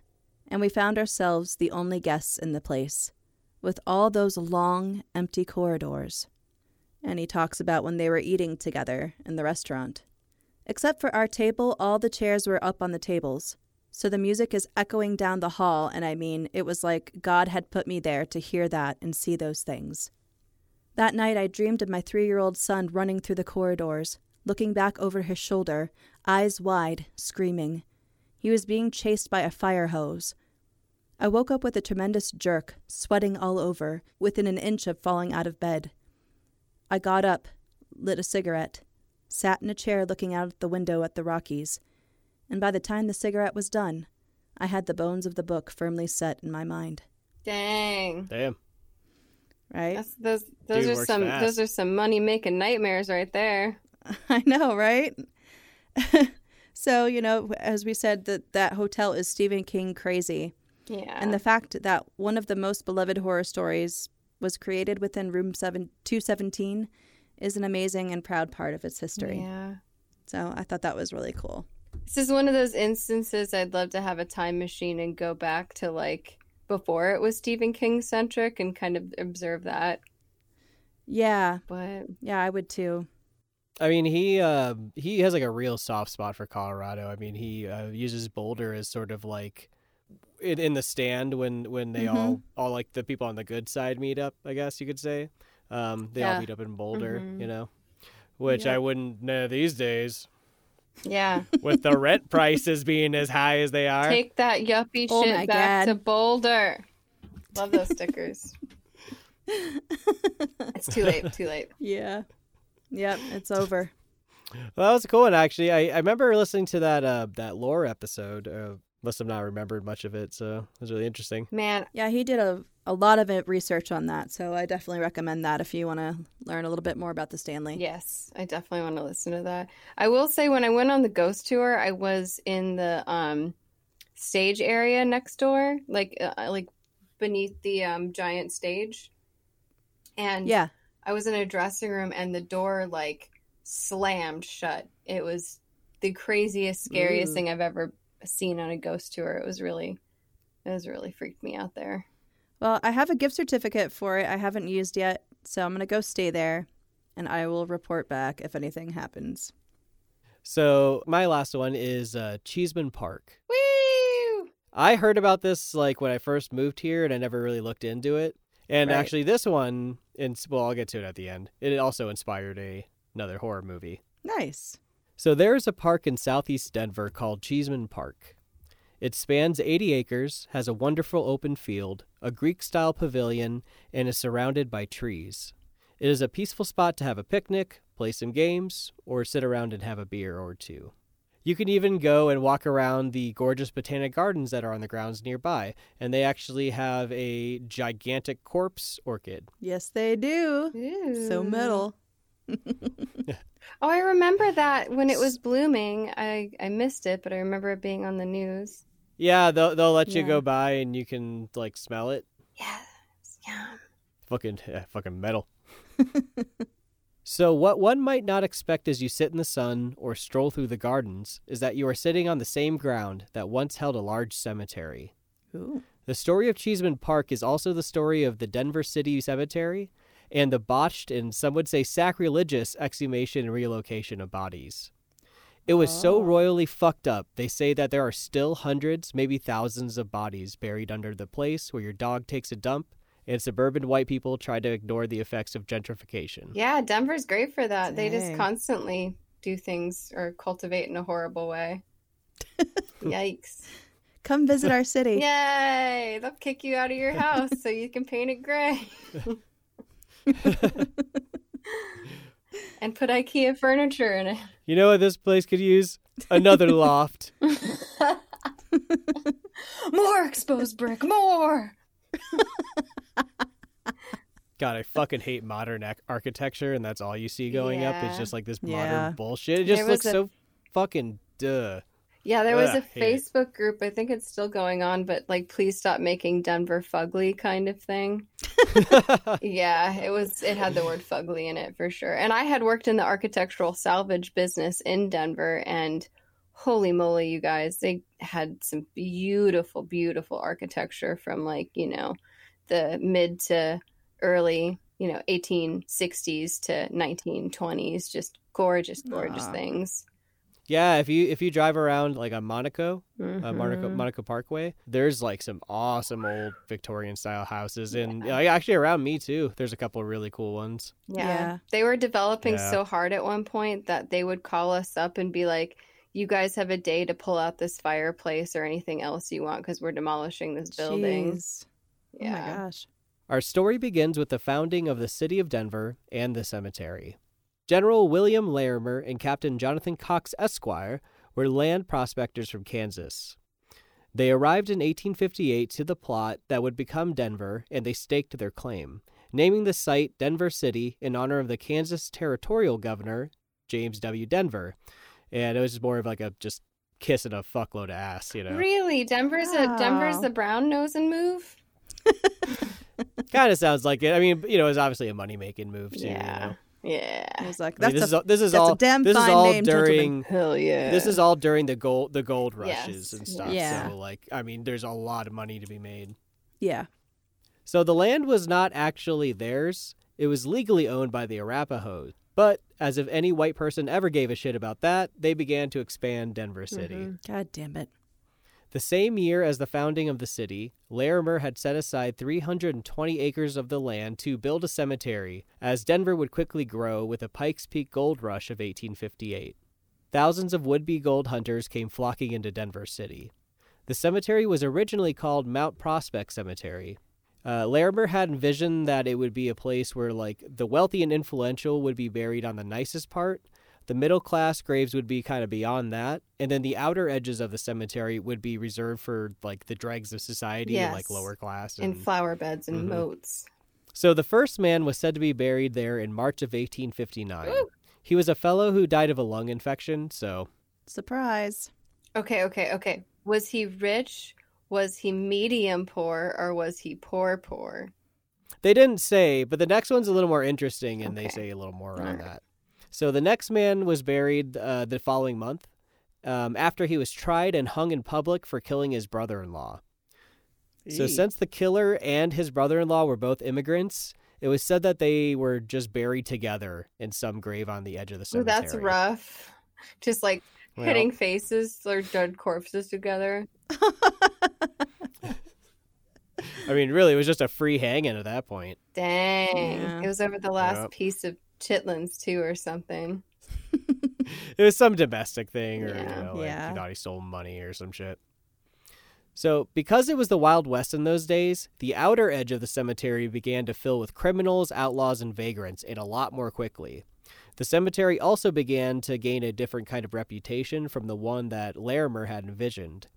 and we found ourselves the only guests in the place, with all those long, empty corridors. And he talks about when they were eating together in the restaurant. Except for our table, all the chairs were up on the tables. So the music is echoing down the hall, and I mean, it was like God had put me there to hear that and see those things. That night, I dreamed of my three year old son running through the corridors, looking back over his shoulder, eyes wide, screaming. He was being chased by a fire hose. I woke up with a tremendous jerk, sweating all over, within an inch of falling out of bed. I got up, lit a cigarette, sat in a chair looking out the window at the Rockies, and by the time the cigarette was done, I had the bones of the book firmly set in my mind. Dang. Damn. right? That's, those those Dude are works some fast. those are some money making nightmares right there. I know, right? so, you know, as we said, that that hotel is Stephen King crazy. Yeah. And the fact that one of the most beloved horror stories was created within room 7 217 is an amazing and proud part of its history. Yeah. So, I thought that was really cool. This is one of those instances I'd love to have a time machine and go back to like before it was Stephen King centric and kind of observe that. Yeah. But Yeah, I would too. I mean, he uh, he has like a real soft spot for Colorado. I mean, he uh, uses Boulder as sort of like in, in the stand when when they all all like the people on the good side meet up. I guess you could say um, they all meet up in Boulder. Mhm. You know, which I wouldn't know these days yeah, with the rent prices being as high as they are. take that yuppie Oh shit back God. to Boulder. Love those stickers. it's too late. Too late. Yeah. Yep, it's over. Well, that was a cool one actually. I, I remember listening to that uh, that lore episode. Uh, must have not remembered much of it, so it was really interesting. Man, Yeah, he did a, a lot of it, research on that. So, I definitely recommend that if you want to learn a little bit more about the Stanley. Yes, I definitely want to listen to that. I will say when I went on the ghost tour, I was in the um stage area next door, like uh, like beneath the um giant stage. And Yeah. I was in a dressing room and the door like slammed shut. It was the craziest, scariest Ooh. thing I've ever seen on a ghost tour. It was really it was really freaked me out there. Well, I have a gift certificate for it. I haven't used yet, so I'm going to go stay there and I will report back if anything happens. So my last one is uh, Cheeseman Park. Woo! I heard about this like when I first moved here, and I never really looked into it. And Right. actually, this one, and well, I'll get to it at the end. It also inspired a another horror movie. Nice. So there is a park in southeast Denver called Cheeseman Park. It spans 80 acres, has a wonderful open field, a Greek style pavilion, and is surrounded by trees. It is a peaceful spot to have a picnic, play some games, or sit around and have a beer or two. You can even go and walk around the gorgeous botanic gardens that are on the grounds nearby, and they actually have a gigantic corpse orchid. Yes, they do. So metal. Oh, I remember that when it was blooming. I I missed it, but I remember it being on the news. Yeah, they'll, they'll let you Yeah. go by and you can like smell it. Yes, yeah. Fucking yeah, fucking metal. so what one might not expect as you sit in the sun or stroll through the gardens is that you are sitting on the same ground that once held a large cemetery. Ooh. The story of Cheeseman Park is also the story of the Denver City Cemetery and the botched and some would say sacrilegious exhumation and relocation of bodies. It was so Oh. royally fucked up, they say that there are still hundreds, maybe thousands of bodies buried under the place where your dog takes a dump, and suburban white people try to ignore the effects of gentrification. Yeah, Denver's great for that. They just constantly do things or cultivate in a horrible way. Yikes. Come visit our city. Yay! They'll kick you out of your house so you can paint it gray. and put IKEA furniture in it. You know what this place could use? Another loft. More exposed brick, more! God, I fucking hate modern ac- architecture, and that's all you see going up. It's just like this modern Yeah. bullshit. It just looks a- so fucking duh. Yeah, there was Ugh, a hate it. Facebook group. I think it's still going on, but like, please stop making Denver fugly kind of thing. Yeah, it was. It had the word fugly in it for sure. And I had worked in the architectural salvage business in Denver, and holy moly, you guys, they had some beautiful, beautiful architecture from like you know the mid to early, you know, 1860s to 1920s. Just gorgeous, gorgeous things. Yeah, if you if you drive around like on Monaco, uh, Monaco Mhm. Monaco Parkway, there's like some awesome old Victorian style houses, and Yeah. like, actually around me too. There's a couple really cool ones. Yeah. Yeah. They were developing Yeah. so hard at one point that they would call us up and be like, you guys have a day to pull out this fireplace or anything else you want because we're demolishing this building. Jeez. Oh Yeah. my gosh. Our story begins with the founding of the city of Denver and the cemetery. General William Larimer and Captain Jonathan Cox Esquire were land prospectors from Kansas. They arrived in 1858 to the plot that would become Denver, and they staked their claim. naming the site Denver City in honor of the Kansas territorial governor, James W. Denver. And it was just more of like a just kissing a fuckload of ass, you know. Really, Denver's a Denver's the brown nosing move. kind of sounds like it. I mean, you know, it was obviously a money making move too. you Yeah. know? Yeah. I was like, I mean, that's this is a, all, this is that's a all damn this is fine all name, gentlemen. during Hell yeah. this is all during the gold the gold rushes Yes. and stuff. Yeah. So like, I mean, there's a lot of money to be made. yeah. So the land was not actually theirs. It was legally owned by the Arapahoes. But as if any white person ever gave a shit about that, they began to expand Denver City. Mhm. God damn it. The same year as the founding of the city, Larimer had set aside 320 acres of the land to build a cemetery, as Denver would quickly grow with the Pikes Peak gold rush of 1858. Thousands of would be gold hunters came flocking into Denver City. The cemetery was originally called Mount Prospect Cemetery. Uh, Larimer had envisioned that it would be a place where, like, the wealthy and influential would be buried on the nicest part, the middle class graves would be kind of beyond that, and then the outer edges of the cemetery would be reserved for like the dregs of society and like lower class. in And... flower beds and Mhm. moats. so the first man was said to be buried there in March of 1859. Ooh. He was a fellow who died of a lung infection, so Surprise. Okay, okay, okay. Was he rich? Was he medium poor or was he poor poor? they didn't say, but the next one's a little more interesting, and they say a little more on Alright. that. So the next man was buried uh, the following month, um, after he was tried and hung in public for killing his brother-in-law. So, since the killer and his brother in law were both immigrants, it was said that they were just buried together in some grave on the edge of the Ooh, cemetery. that's rough. Just like Well, hitting faces or dead corpses together. I mean, really, it was just a free hanging at that point. Dang. Yeah. It was over the last Yep. piece of chitlins too or something. It was some domestic thing, or Yeah. you know, like Yeah. he thought he stole money or some shit. So, because it was the Wild West in those days, the outer edge of the cemetery began to fill with criminals, outlaws, and vagrants, and a lot more quickly. The cemetery also began to gain a different kind of reputation from the one that Larimer had envisioned.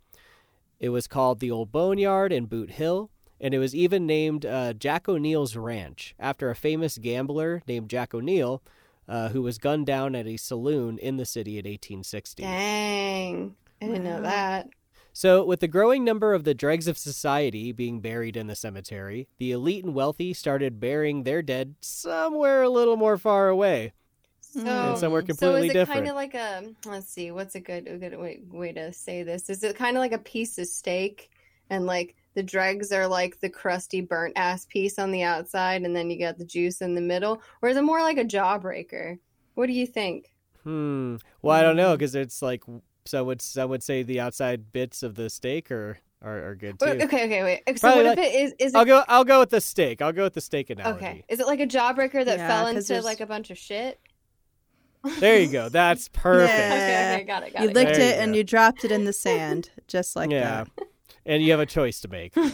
It was called the Old Boneyard in Boot Hill, and it was even named uh, Jack O'Neill's Ranch after a famous gambler named Jack O'Neill, uh, who was gunned down at a saloon in the city in 1860. Dang. I didn't know that. So, with the growing number of the dregs of society being buried in the cemetery, the elite and wealthy started burying their dead somewhere a little more far away So, and somewhere Mm. so is it different. kind of like a let's see, what's a good a good way, way to say this? Is it kind of like a piece of steak and like the dregs are like the crusty burnt ass piece on the outside and then you got the juice in the middle? Or is it more like a jawbreaker? What do you think? Hmm. Well, I don't know because it's like some would some would say the outside bits of the steak are are, are good too. Okay, okay, wait. So Probably what like- if it is is it I'll go. I'll go with the steak. I'll go with the steak analogy. Okay. Is it like a jawbreaker that Yeah, fell 'cause into there's- like a bunch of shit? There you go. That's perfect. Yeah. Okay, okay, got it, got you it. licked There you it and go. you dropped it in the sand, just like that. yeah. And you have a choice to make.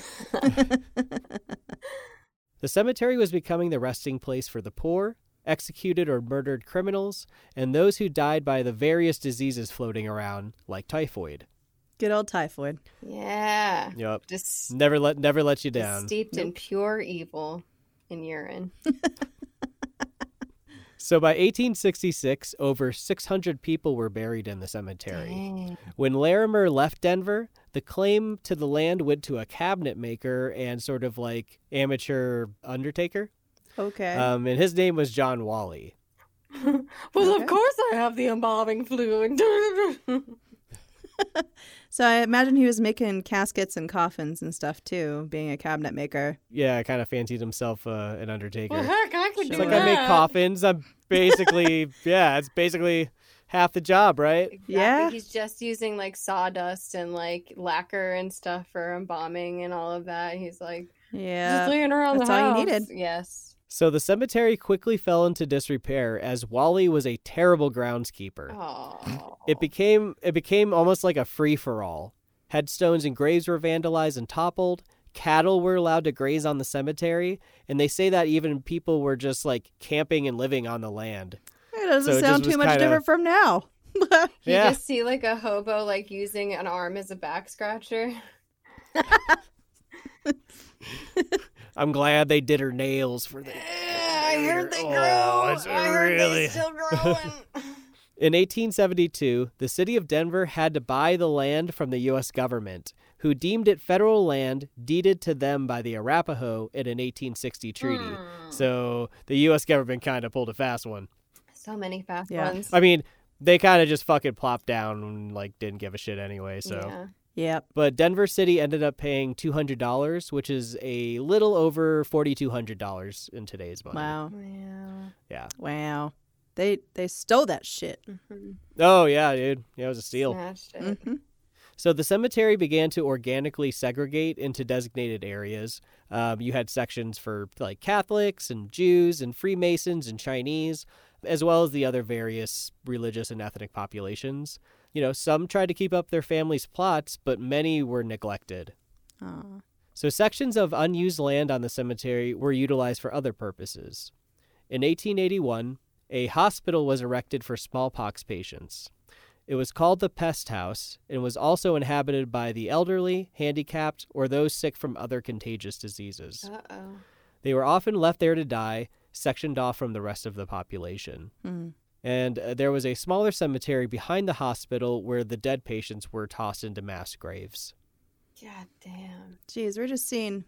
The cemetery was becoming the resting place for the poor, executed or murdered criminals, and those who died by the various diseases floating around, like typhoid. Good old typhoid. Yeah. Yep. Just, Never let never let you down. steeped in pure evil in urine. So by 1866, over 600 people were buried in the cemetery. Dang. When Larimer left Denver, the claim to the land went to a cabinet maker and sort of like amateur undertaker. Okay. Um, and his name was John Walley. well, Okay. of course I have the embalming fluid. so I imagine he was making caskets and coffins and stuff too, being a cabinet maker. Yeah, kind of fancied himself uh, an undertaker. well, heck, I could It's do like that. I make coffins. I'm basically yeah, it's basically half the job, right? Exactly. Yeah. He's just using like sawdust and like lacquer and stuff for embalming and all of that. He's like Yeah. just laying around that's the all you needed. Yes. So the cemetery quickly fell into disrepair as Walley was a terrible groundskeeper. Oh. It became it became almost like a free for all. Headstones and graves were vandalized and toppled. Cattle were allowed to graze on the cemetery, and they say that even people were just like camping and living on the land. It doesn't So it sound too much kinda- different from now. You Yeah. just see like a hobo like using an arm as a back scratcher. I'm glad they did her nails for the. I heard they Oh, grow. I heard really- they still growing. In 1872, the city of Denver had to buy the land from the U.S. government, who deemed it federal land deeded to them by the Arapaho in an 1860 treaty. Hmm. So the U.S. government kind of pulled a fast one. So many fast Yeah. ones. I mean, they kind of just fucking plopped down and like didn't give a shit anyway. So, yeah. Yep. but Denver City ended up paying two hundred dollars, which is a little over forty two hundred dollars in today's money. Wow. Yeah. Yeah. Wow. They they stole that shit. Mhm. Oh yeah, dude. Yeah, it was a steal. Snatched it. hmm So the cemetery began to organically segregate into designated areas. Um, you had sections for like Catholics and Jews and Freemasons and Chinese, as well as the other various religious and ethnic populations. You know, some tried to keep up their families' plots, but many were neglected. Aw. So sections of unused land on the cemetery were utilized for other purposes. In 1881, a hospital was erected for smallpox patients. It was called the Pest House and was also inhabited by the elderly, handicapped, or those sick from other contagious diseases. Uh oh. They were often left there to die, sectioned off from the rest of the population. Mm. And uh, there was a smaller cemetery behind the hospital where the dead patients were tossed into mass graves. God damn. Jeez, we're just seeing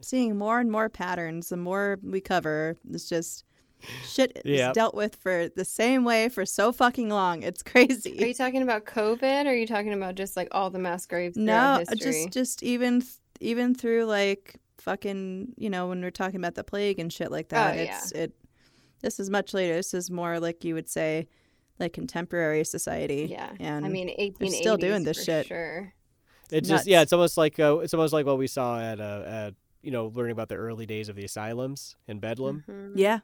seeing more and more patterns. The more we cover, it's just shit is Yep. dealt with for the same way for so fucking long. It's crazy. Are you talking about COVID or are you talking about just like all the mass graves No, history? just just even th- even through like fucking you know when we're talking about the plague and shit like that. Oh, it's it. This is much later. This is more like you would say, like contemporary society. yeah. and I mean, 1880s still doing this shit. Sure. It's Nuts. just yeah, it's almost like uh, it's almost like what we saw at uh, at you know learning about the early days of the asylums in Bedlam. Mhm. yeah.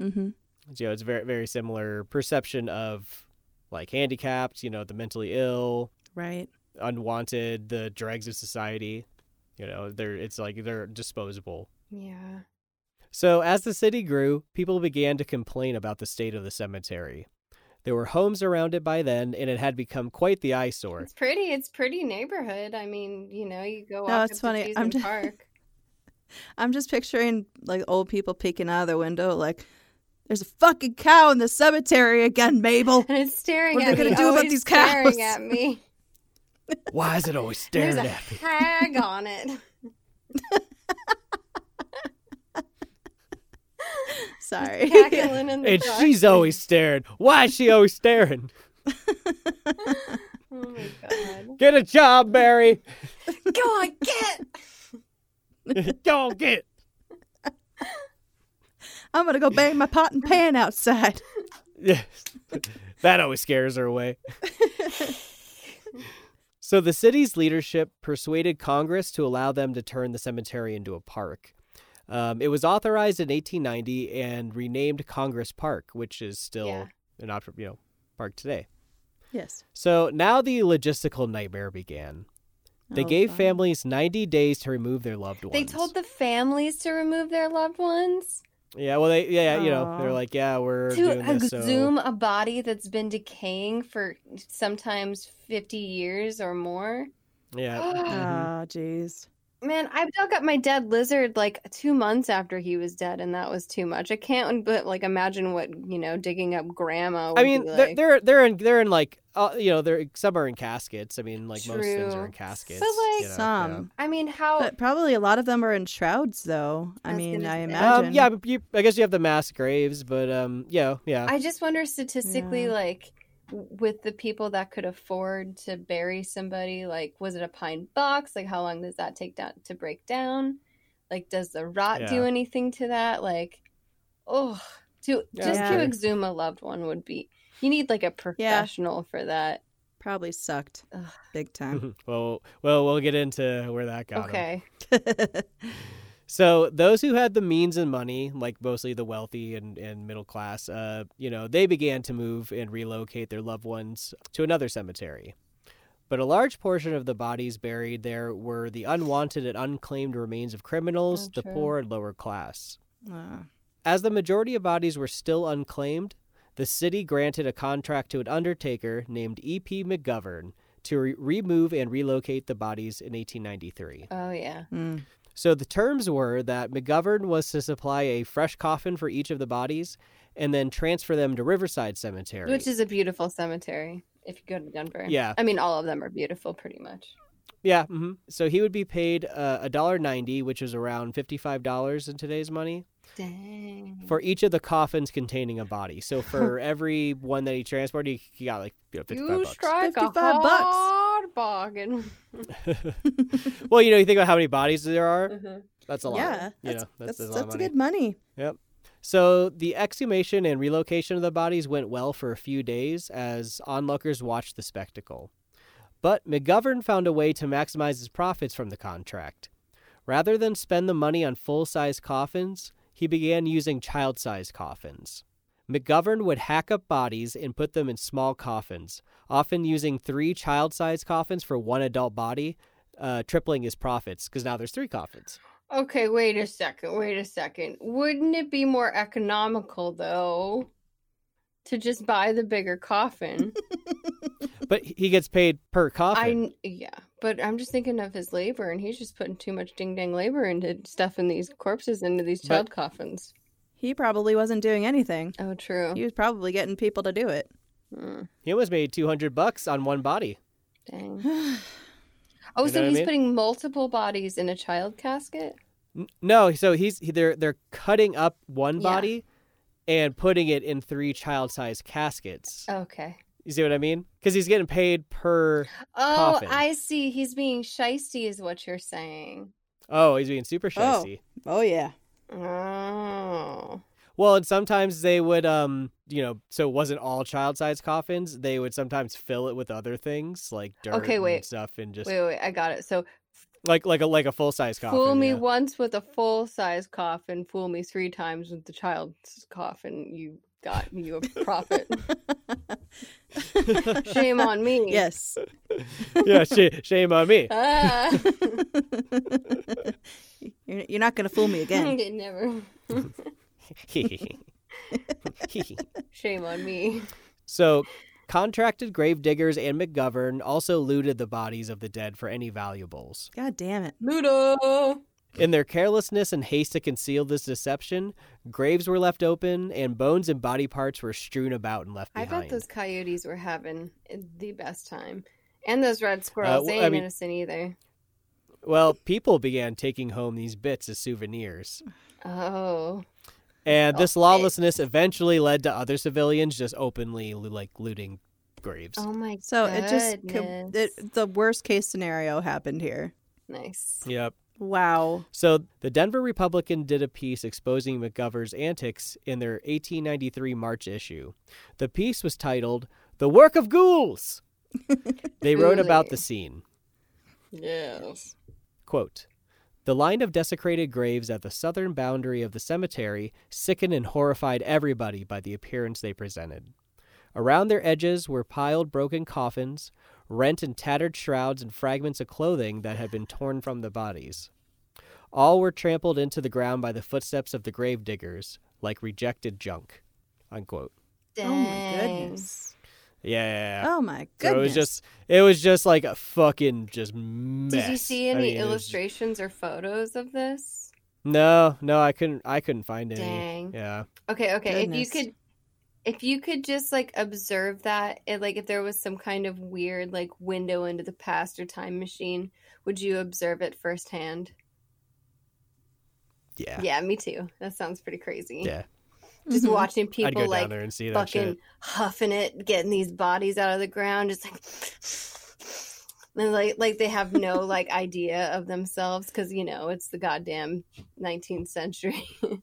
Mm-hmm. You know, it's very very similar perception of like handicapped, you know, the mentally ill, Right. unwanted, the dregs of society. You know, they're it's like they're disposable. Yeah. So as the city grew, people began to complain about the state of the cemetery. There were homes around it by then, and it had become quite the eyesore. It's pretty. It's pretty neighborhood. I mean, you know, you go No, it's funny. I'm just- Park. I'm just picturing like old people peeking out of their window, like, "There's a fucking cow in the cemetery again, Mabel." And it's staring What are they me. gonna do about always these staring cows? at me. Why is it always There's staring a at me? tag on it. Sorry. Cackling in the And dark. she's always staring. Why is she always staring? Oh my god. Get a job, Mary. Go on, get. Go on, get. I'm gonna go bang my pot and pan outside. Yes. that always scares her away. So the city's leadership persuaded Congress to allow them to turn the cemetery into a park. Um, it was authorized in 1890 and renamed Congress Park, which is still Yeah. an op- you know park today. Yes. So now the logistical nightmare began. They Oh, gave fun. families 90 days to remove their loved ones. They told the families to remove their loved ones Yeah, well, they yeah, you know, they're like, yeah, we're to doing this. so- a body that's been decaying for sometimes 50 years or more. Yeah. Mhm. Oh, jeez. Man, I dug up my dead lizard like two months after he was dead, and that was too much. I can't but like imagine what you know digging up grandma. Would I mean, be they're, like. they're they're in they're in like uh, you know they're some are in caskets. I mean, like most things are in caskets. But, like, you know, Some. I mean, how? But probably a lot of them are in shrouds, though. I, I mean, I imagine. Um, yeah, but you, I guess you have the mass graves, but um, yeah, yeah. I just wonder statistically, Yeah. like w- with the people that could afford to bury somebody, like was it a pine box? Like how long does that take down to break down? Like does the rot do anything to that? Like, oh, to Yeah, just to sure. exhume a loved one would be. You need like a professional for that. Probably sucked Ugh. big time. well, well, we'll get into where that got Okay. So those who had the means and money, like mostly the wealthy and, and middle class, uh, you know, they began to move and relocate their loved ones to another cemetery. But a large portion of the bodies buried there were the unwanted and unclaimed remains of criminals, Oh, the true. poor and lower class. Uh, As the majority of bodies were still unclaimed, the city granted a contract to an undertaker named E.P. McGovern to re- remove and relocate the bodies in 1893. Oh yeah. mm. So the terms were that McGovern was to supply a fresh coffin for each of the bodies and then transfer them to Riverside Cemetery. Which is a beautiful cemetery if you go to Denver. Yeah. I mean, all of them are beautiful pretty much. yeah. hmm So he would be paid uh, a dollar ninety, which is around fifty-five dollars in today's money, Dang. for each of the coffins containing a body. So for every one that he transported, he, he got like you know, fifty-five you bucks. strike 55 a bucks. hard bargain. well, you know, you think about how many bodies there are. Mhm. That's a lot. yeah, you that's, know, that's, that's, a lot that's money. good money. Yep. So the exhumation and relocation of the bodies went well for a few days as onlookers watched the spectacle. But McGovern found a way to maximize his profits from the contract. Rather than spend the money on full size coffins, he began using child sized coffins. McGovern would hack up bodies and put them in small coffins, often using three child sized coffins for one adult body, uh, tripling his profits because now there's three coffins. Okay, wait a second. Wait a second. Wouldn't it be more economical though to just buy the bigger coffin? But he gets paid per coffin. I yeah, but I'm just thinking of his labor, and he's just putting too much ding dang labor into stuffing these corpses into these But- child coffins. He probably wasn't doing anything. Oh, true. He was probably getting people to do it. Mm, He almost made 200 bucks on one body. dang. Oh, You so know what I he's mean? putting multiple bodies in a child casket? N- No, so he's he, they're they're cutting up one Yeah. body and putting it in three child-sized caskets. Okay. You see what I mean? Because he's getting paid per. Oh, Coffin. I see. He's being shisty, is what you're saying. Oh, he's being super Oh. oh yeah. Oh. Well, and sometimes they would, um, you know, so it wasn't all child-sized coffins. They would sometimes fill it with other things like dirt Okay, and wait. stuff, and just Wait, wait, I got it. So like like a like a full-size coffin. fool me yeah. once with a full size coffin, fool me three times with the child's coffin. You got you a profit. Shame on me. Yes. yeah, sh- shame on me. Ah. you're, you're not going to fool me again. Never. Shame on me. So, contracted gravediggers and McGovern also looted the bodies of the dead for any valuables. God damn it. Ludo. In their carelessness and haste to conceal this deception, graves were left open and bones and body parts were strewn about and left behind. I behind. bet those coyotes were having the best time. And those red uh, squirrels, well, they I ain't mean- innocent either. Well, people began taking home these bits as souvenirs. Oh. And this Oh, lawlessness eventually led to other civilians just openly like looting graves. Oh my God. So it just, co- it, the worst case scenario happened here. nice. Yep. Wow. So the Denver Republican did a piece exposing McGovern's antics in their 1893 March issue. The piece was titled "The Work of Ghouls." they wrote about the scene. Yes. Quote, the line of desecrated graves at the southern boundary of the cemetery sickened and horrified everybody by the appearance they presented. Around their edges were piled broken coffins, rent and tattered shrouds, and fragments of clothing that had been torn from the bodies. All were trampled into the ground by the footsteps of the grave diggers, like rejected junk. Unquote. Dang. Oh my goodness. Yeah, yeah, yeah. Oh my So goodness. it was just, it was just like a fucking just mess. Did you see I any mean, it was- illustrations or photos of this? No, no, I couldn't. I couldn't find any. Dang. Yeah. Okay, okay. If you could if you could just like observe that, it, like if there was some kind of weird like window into the past or time machine, would you observe it firsthand? Yeah. Yeah, me too. That sounds pretty crazy. Yeah. Just Mhm. watching people go like there and see that fucking shit. huffing it, getting these bodies out of the ground, just like and like like they have no like idea of themselves because you know it's the goddamn 19th century.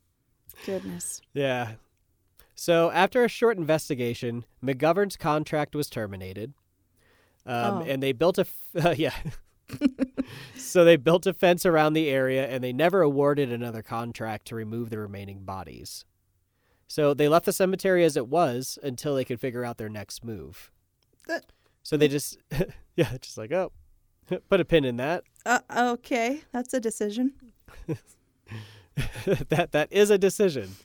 Goodness. Yeah. So after a short investigation, McGovern's contract was terminated, um, Oh. and they built a f- yeah. so they built a fence around the area, and they never awarded another contract to remove the remaining bodies. So they left the cemetery as it was until they could figure out their next move. That- So they just yeah, just like oh, put a pin in that. Uh, okay, that's a decision. that that is a decision.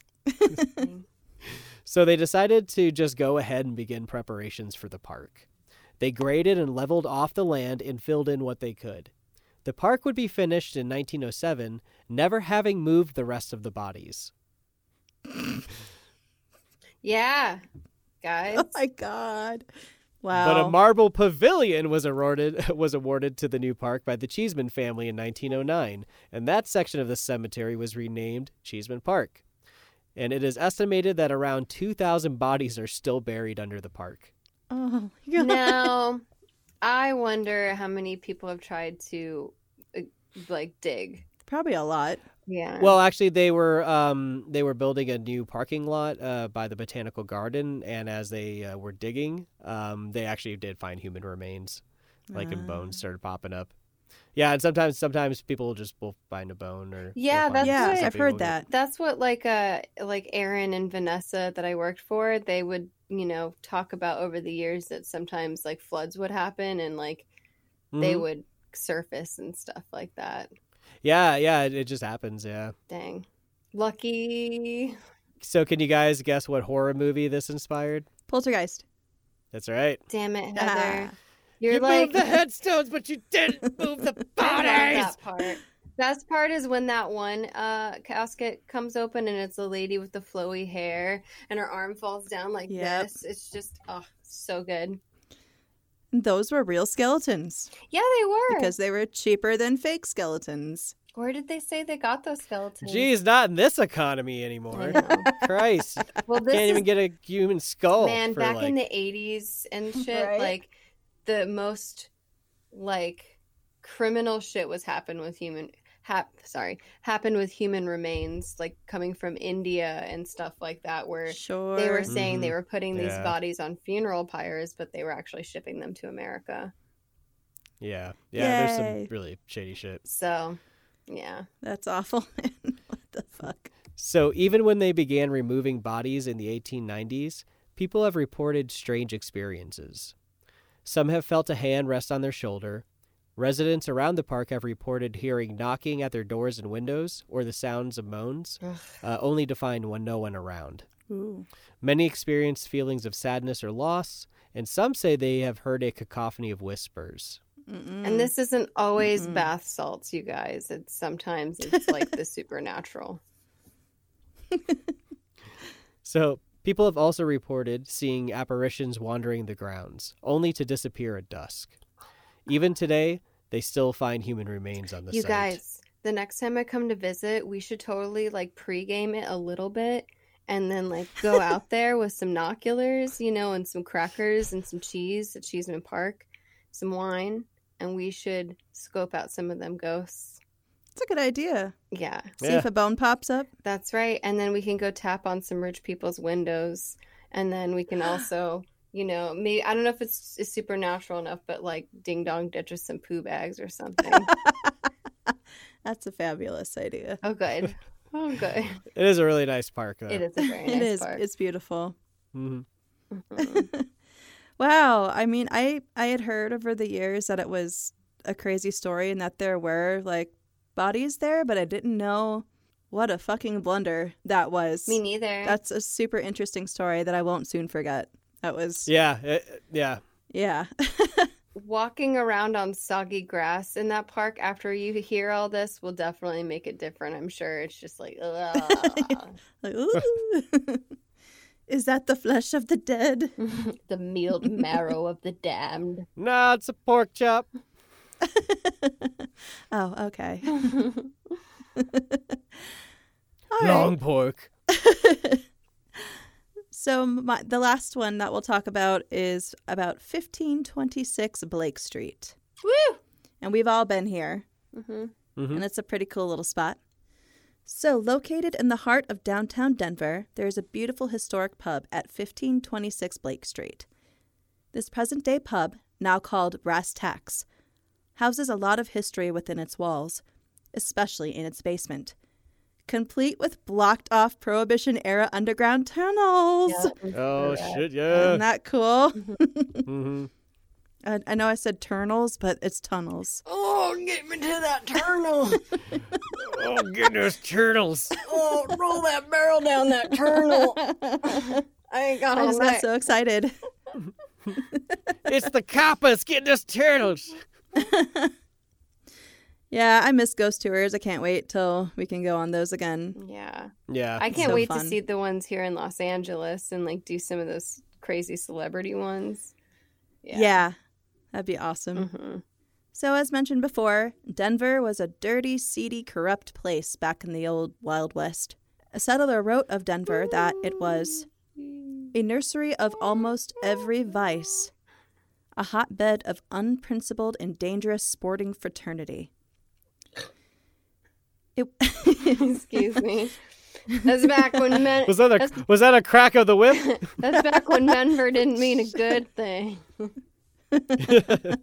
So they decided to just go ahead and begin preparations for the park. They graded and leveled off the land and filled in what they could. The park would be finished in 1907, never having moved the rest of the bodies. Yeah, guys. Oh my god. Wow. But a marble pavilion was awarded was awarded to the new park by the Cheeseman family in 1909, and that section of the cemetery was renamed Cheeseman Park. And it is estimated that around 2,000 bodies are still buried under the park. oh god. now, I wonder how many people have tried to uh, like dig. Probably a lot. Yeah. Well, actually, they were um, they were building a new parking lot uh, by the botanical garden, and as they uh, were digging, um, they actually did find human remains, like and bones started popping up. Yeah, and sometimes sometimes people just will find a bone or Yeah, that's Yeah, what- I've heard will- that. that's what like uh like Aaron and Vanessa that I worked for, they would, you know, talk about over the years that sometimes like floods would happen and like they Mhm. would surface and stuff like that. Yeah, yeah, it, it just happens. Yeah. Dang. Lucky. So, can you guys guess what horror movie this inspired? Poltergeist. That's right. Damn it, Ah. Heather. You're you like moved the headstones, but you didn't move the I love bodies. that part. Best part is when that one uh, casket comes open and it's a lady with the flowy hair and her arm falls down like Yep. this. It's just oh, so good. Those were real skeletons Yeah, they were. because they were cheaper than fake skeletons. where did they say they got those skeletons? Geez, not in this economy anymore. Christ, Well, this can't is even get a human skull. man for, back in the '80s and shit. Right? Like the most like criminal shit was happen with human. Hap, sorry, happened with human remains, like coming from India and stuff like that, where Sure. they were saying they Mhm. were putting these Yeah. bodies on funeral pyres, but they were actually shipping them to America. Yeah, yeah. There's some really shady shit. So, yeah. That's awful. what the fuck? So even when they began removing bodies in the 1890s, people have reported strange experiences. Some have felt a hand rest on their shoulder. Residents around the park have reported hearing knocking at their doors and windows or the sounds of moans, uh, only to find one no one around. Ooh. Many experienced feelings of sadness or loss, and some say they have heard a cacophony of whispers. Mm-mm. And this isn't always Mm-mm. bath salts, you guys. It's sometimes it's like the supernatural. So, people have also reported seeing apparitions wandering the grounds, only to disappear at dusk. Even today, they still find human remains on the you site. guys, the next time I come to visit, we should totally like pregame it a little bit and then like go out there with some noculars, you know, and some crackers and some cheese at Cheeseman Park, some wine, and we should scope out some of them ghosts. It's a good idea. Yeah, See Yeah. if a bone pops up. that's right. And then we can go tap on some rich people's windows, and then we can also, you know, maybe I don't know if it's, it's supernatural enough, but like ding dong ditch us some poo bags or something. That's a fabulous idea. oh, good. Oh, good. It is a really nice park, though. It is a very nice It is. park. It's beautiful. hmm Mhm. Wow. I mean, I I had heard over the years that it was a crazy story and that there were like bodies there, but I didn't know what a fucking blunder that was. Me neither. That's a super interesting story that I won't soon forget. That was Yeah, it- yeah. yeah. Walking around on soggy grass in that park after you hear all this will definitely make it different. I'm sure it's just like, ugh. like, ooh. Is that the flesh of the dead? the mealed marrow of the damned. No, it's a pork chop. oh, okay. All right. Long pork. So my, the last one that we'll talk about is about 1526 Blake Street. Woo! And we've all been here, hmm Mhm. and it's a pretty cool little spot. So, located in the heart of downtown Denver, there is a beautiful historic pub at 1526 Blake Street. This present day pub, now called Brass Tacks, houses a lot of history within its walls, especially in its basement. Complete with blocked off Prohibition era underground tunnels. Oh, Yeah. shit, yeah. Isn't that cool? hmm I, I know I said turnals, but it's tunnels. Oh, get me to that turtle. Oh, goodness, turtles. oh, roll that barrel down that turtle. I ain't got I all just night. got so excited. it's the coppers getting us turtles. Yeah, I miss ghost tours. I can't wait till we can go on those again. Yeah. Yeah. I can't so wait fun. to see the ones here in Los Angeles and like do some of those crazy celebrity ones. Yeah, yeah that'd be awesome. hmm So, as mentioned before, Denver was a dirty, seedy, corrupt place back in the old Wild West. A settler wrote of Denver that it was a nursery of almost every vice, a hotbed of unprincipled and dangerous sporting fraternity. It, Excuse me. That's back when men. Was that a was that a crack of the whip? That's back when Denver didn't mean a good thing.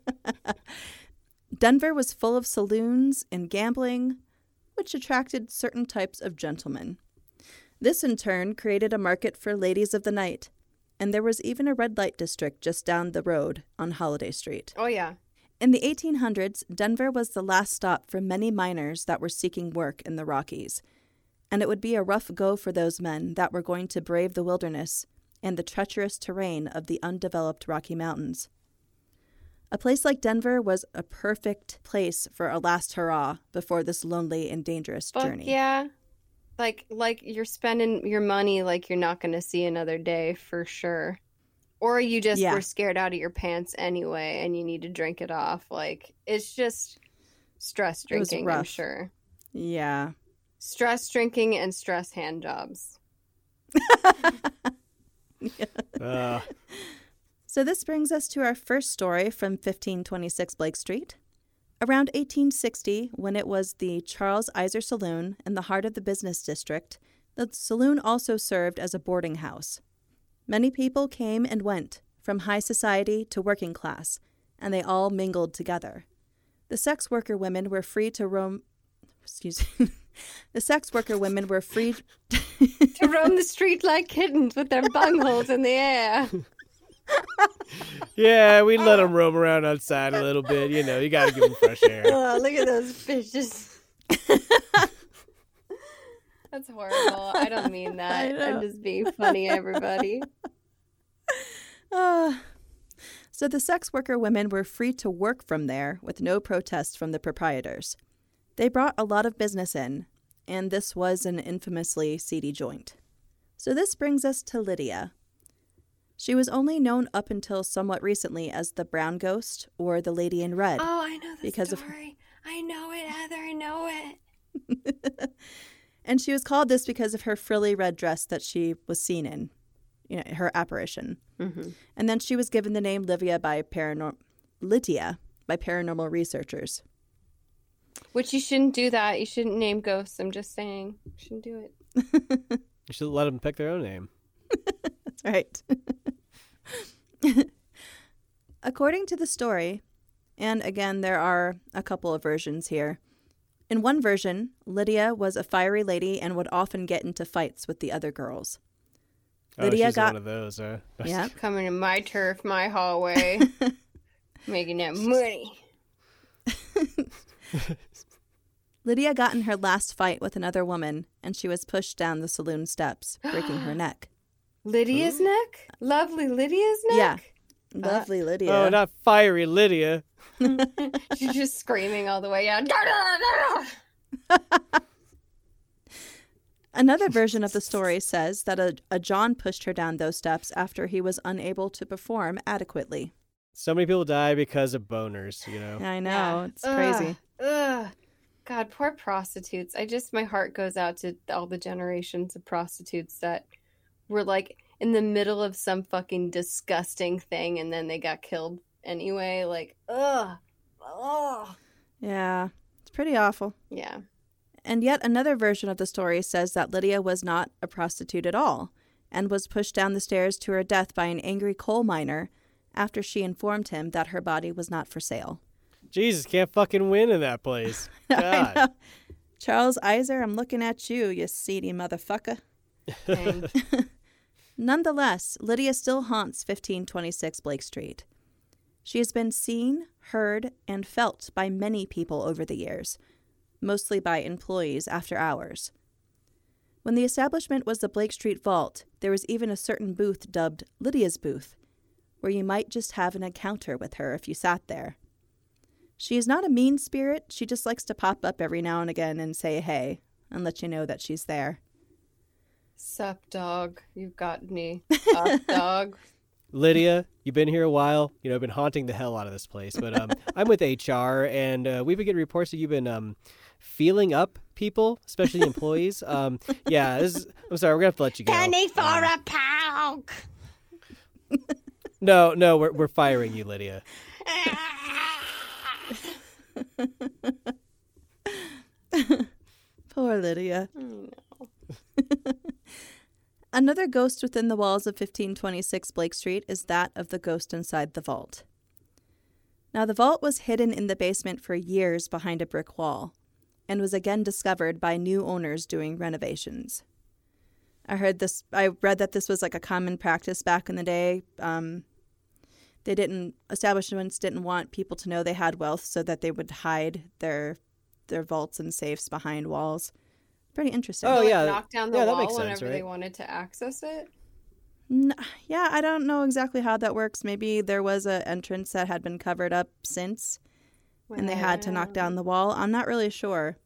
Denver was full of saloons and gambling, which attracted certain types of gentlemen. This in turn created a market for ladies of the night, and there was even a red light district just down the road on Holladay Street. Oh yeah. In the 1800s, Denver was the last stop for many miners that were seeking work in the Rockies, and it would be a rough go for those men that were going to brave the wilderness and the treacherous terrain of the undeveloped Rocky Mountains. A place like Denver was a perfect place for a last hurrah before this lonely and dangerous Fuck journey. yeah. Like like you're spending your money like you're not going to see another day for sure. Or you just Yeah. were scared out of your pants anyway and you need to drink it off. Like it's just stress drinking, I'm sure. Yeah. Stress drinking and stress hand jobs. Uh, So this brings us to our first story from 1526 Blake Street. Around 1860, when it was the Charles Iser Saloon in the heart of the business district, the saloon also served as a boarding house. Many people came and went, from high society to working class, and they all mingled together. The sex worker women were free to roam. Excuse me. the sex worker women were free. to roam the street like kittens with their bungholes in the air. yeah, we let them roam around outside a little bit. You know, you got to give them fresh air. Oh, look at those fishes. That's horrible. I don't mean that. I'm just being funny, everybody. Ah. so the sex worker women were free to work from there with no protest from the proprietors. They brought a lot of business in, and this was an infamously seedy joint. So this brings us to Lydia. She was only known up until somewhat recently as the Brown Ghost or the Lady in Red. Oh, I know the Because of her- story. I know it, Heather. I know it. and she was called this because of her frilly red dress that she was seen in, you know, her apparition. Mm-hmm. And then she was given the name Livia by paranormal Lydia by paranormal researchers. Which you shouldn't do that. You shouldn't name ghosts. I'm just saying. You shouldn't do it. You should let them pick their own name. That's right. According to the story, and again, there are a couple of versions here. In one version, Lydia was a fiery lady and would often get into fights with the other girls. Oh, Lydia she's got- one of those. Huh? Yeah. Coming to my turf, my hallway, making that money. Lydia got in her last fight with another woman, and she was pushed down the saloon steps, breaking her neck. Lydia's neck? Lovely Lydia's neck? Yeah. Lovely Lydia. Oh, not fiery Lydia. She's just screaming all the way out. Another version of the story says that a, a John pushed her down those steps after he was unable to perform adequately. So many people die because of boners. You know. I know, Yeah. it's crazy. Ugh, ugh. God, poor prostitutes. I just, my heart goes out to all the generations of prostitutes that were like in the middle of some fucking disgusting thing and then they got killed anyway. Like, ugh. Ugh. Yeah, it's pretty awful. Yeah. And yet another version of the story says that Lydia was not a prostitute at all and was pushed down the stairs to her death by an angry coal miner after she informed him that her body was not for sale. Jesus, can't fucking win in that place. God. Charles Iser, I'm looking at you, you seedy motherfucker. Nonetheless, Lydia still haunts 1526 Blake Street. She has been seen, heard, and felt by many people over the years, mostly by employees after hours. When the establishment was the Blake Street Vault, there was even a certain booth dubbed Lydia's Booth, where you might just have an encounter with her if you sat there. She is not a mean spirit. She just likes to pop up every now and again and say hey and let you know that she's there. Sup, dog. You've got me. Up, dog. Lydia, you've been here a while. You know, I've been haunting the hell out of this place. But um, I'm with HR, and uh, we've been getting reports that you've been um, feeling up people, especially employees. Um, yeah, this is, I'm sorry, we're gonna have to let you go. Penny for Um, a pound. no, no, we're we're firing you, Lydia. Poor Lydia. Mm, Another ghost within the walls of 1526 Blake Street is that of the ghost inside the vault. Now, the vault was hidden in the basement for years behind a brick wall and was again discovered by new owners doing renovations. I heard this, I read that this was like a common practice back in the day. Um, they didn't, establishments didn't want people to know they had wealth so that they would hide their their vaults and safes behind walls. Pretty interesting. Oh, Like, yeah. knock down the Yeah, that wall makes sense, whenever they right? wanted to access it. N- yeah, I don't know exactly how that works. Maybe there was an entrance that had been covered up since, and they had to knock down the wall. I'm not really sure.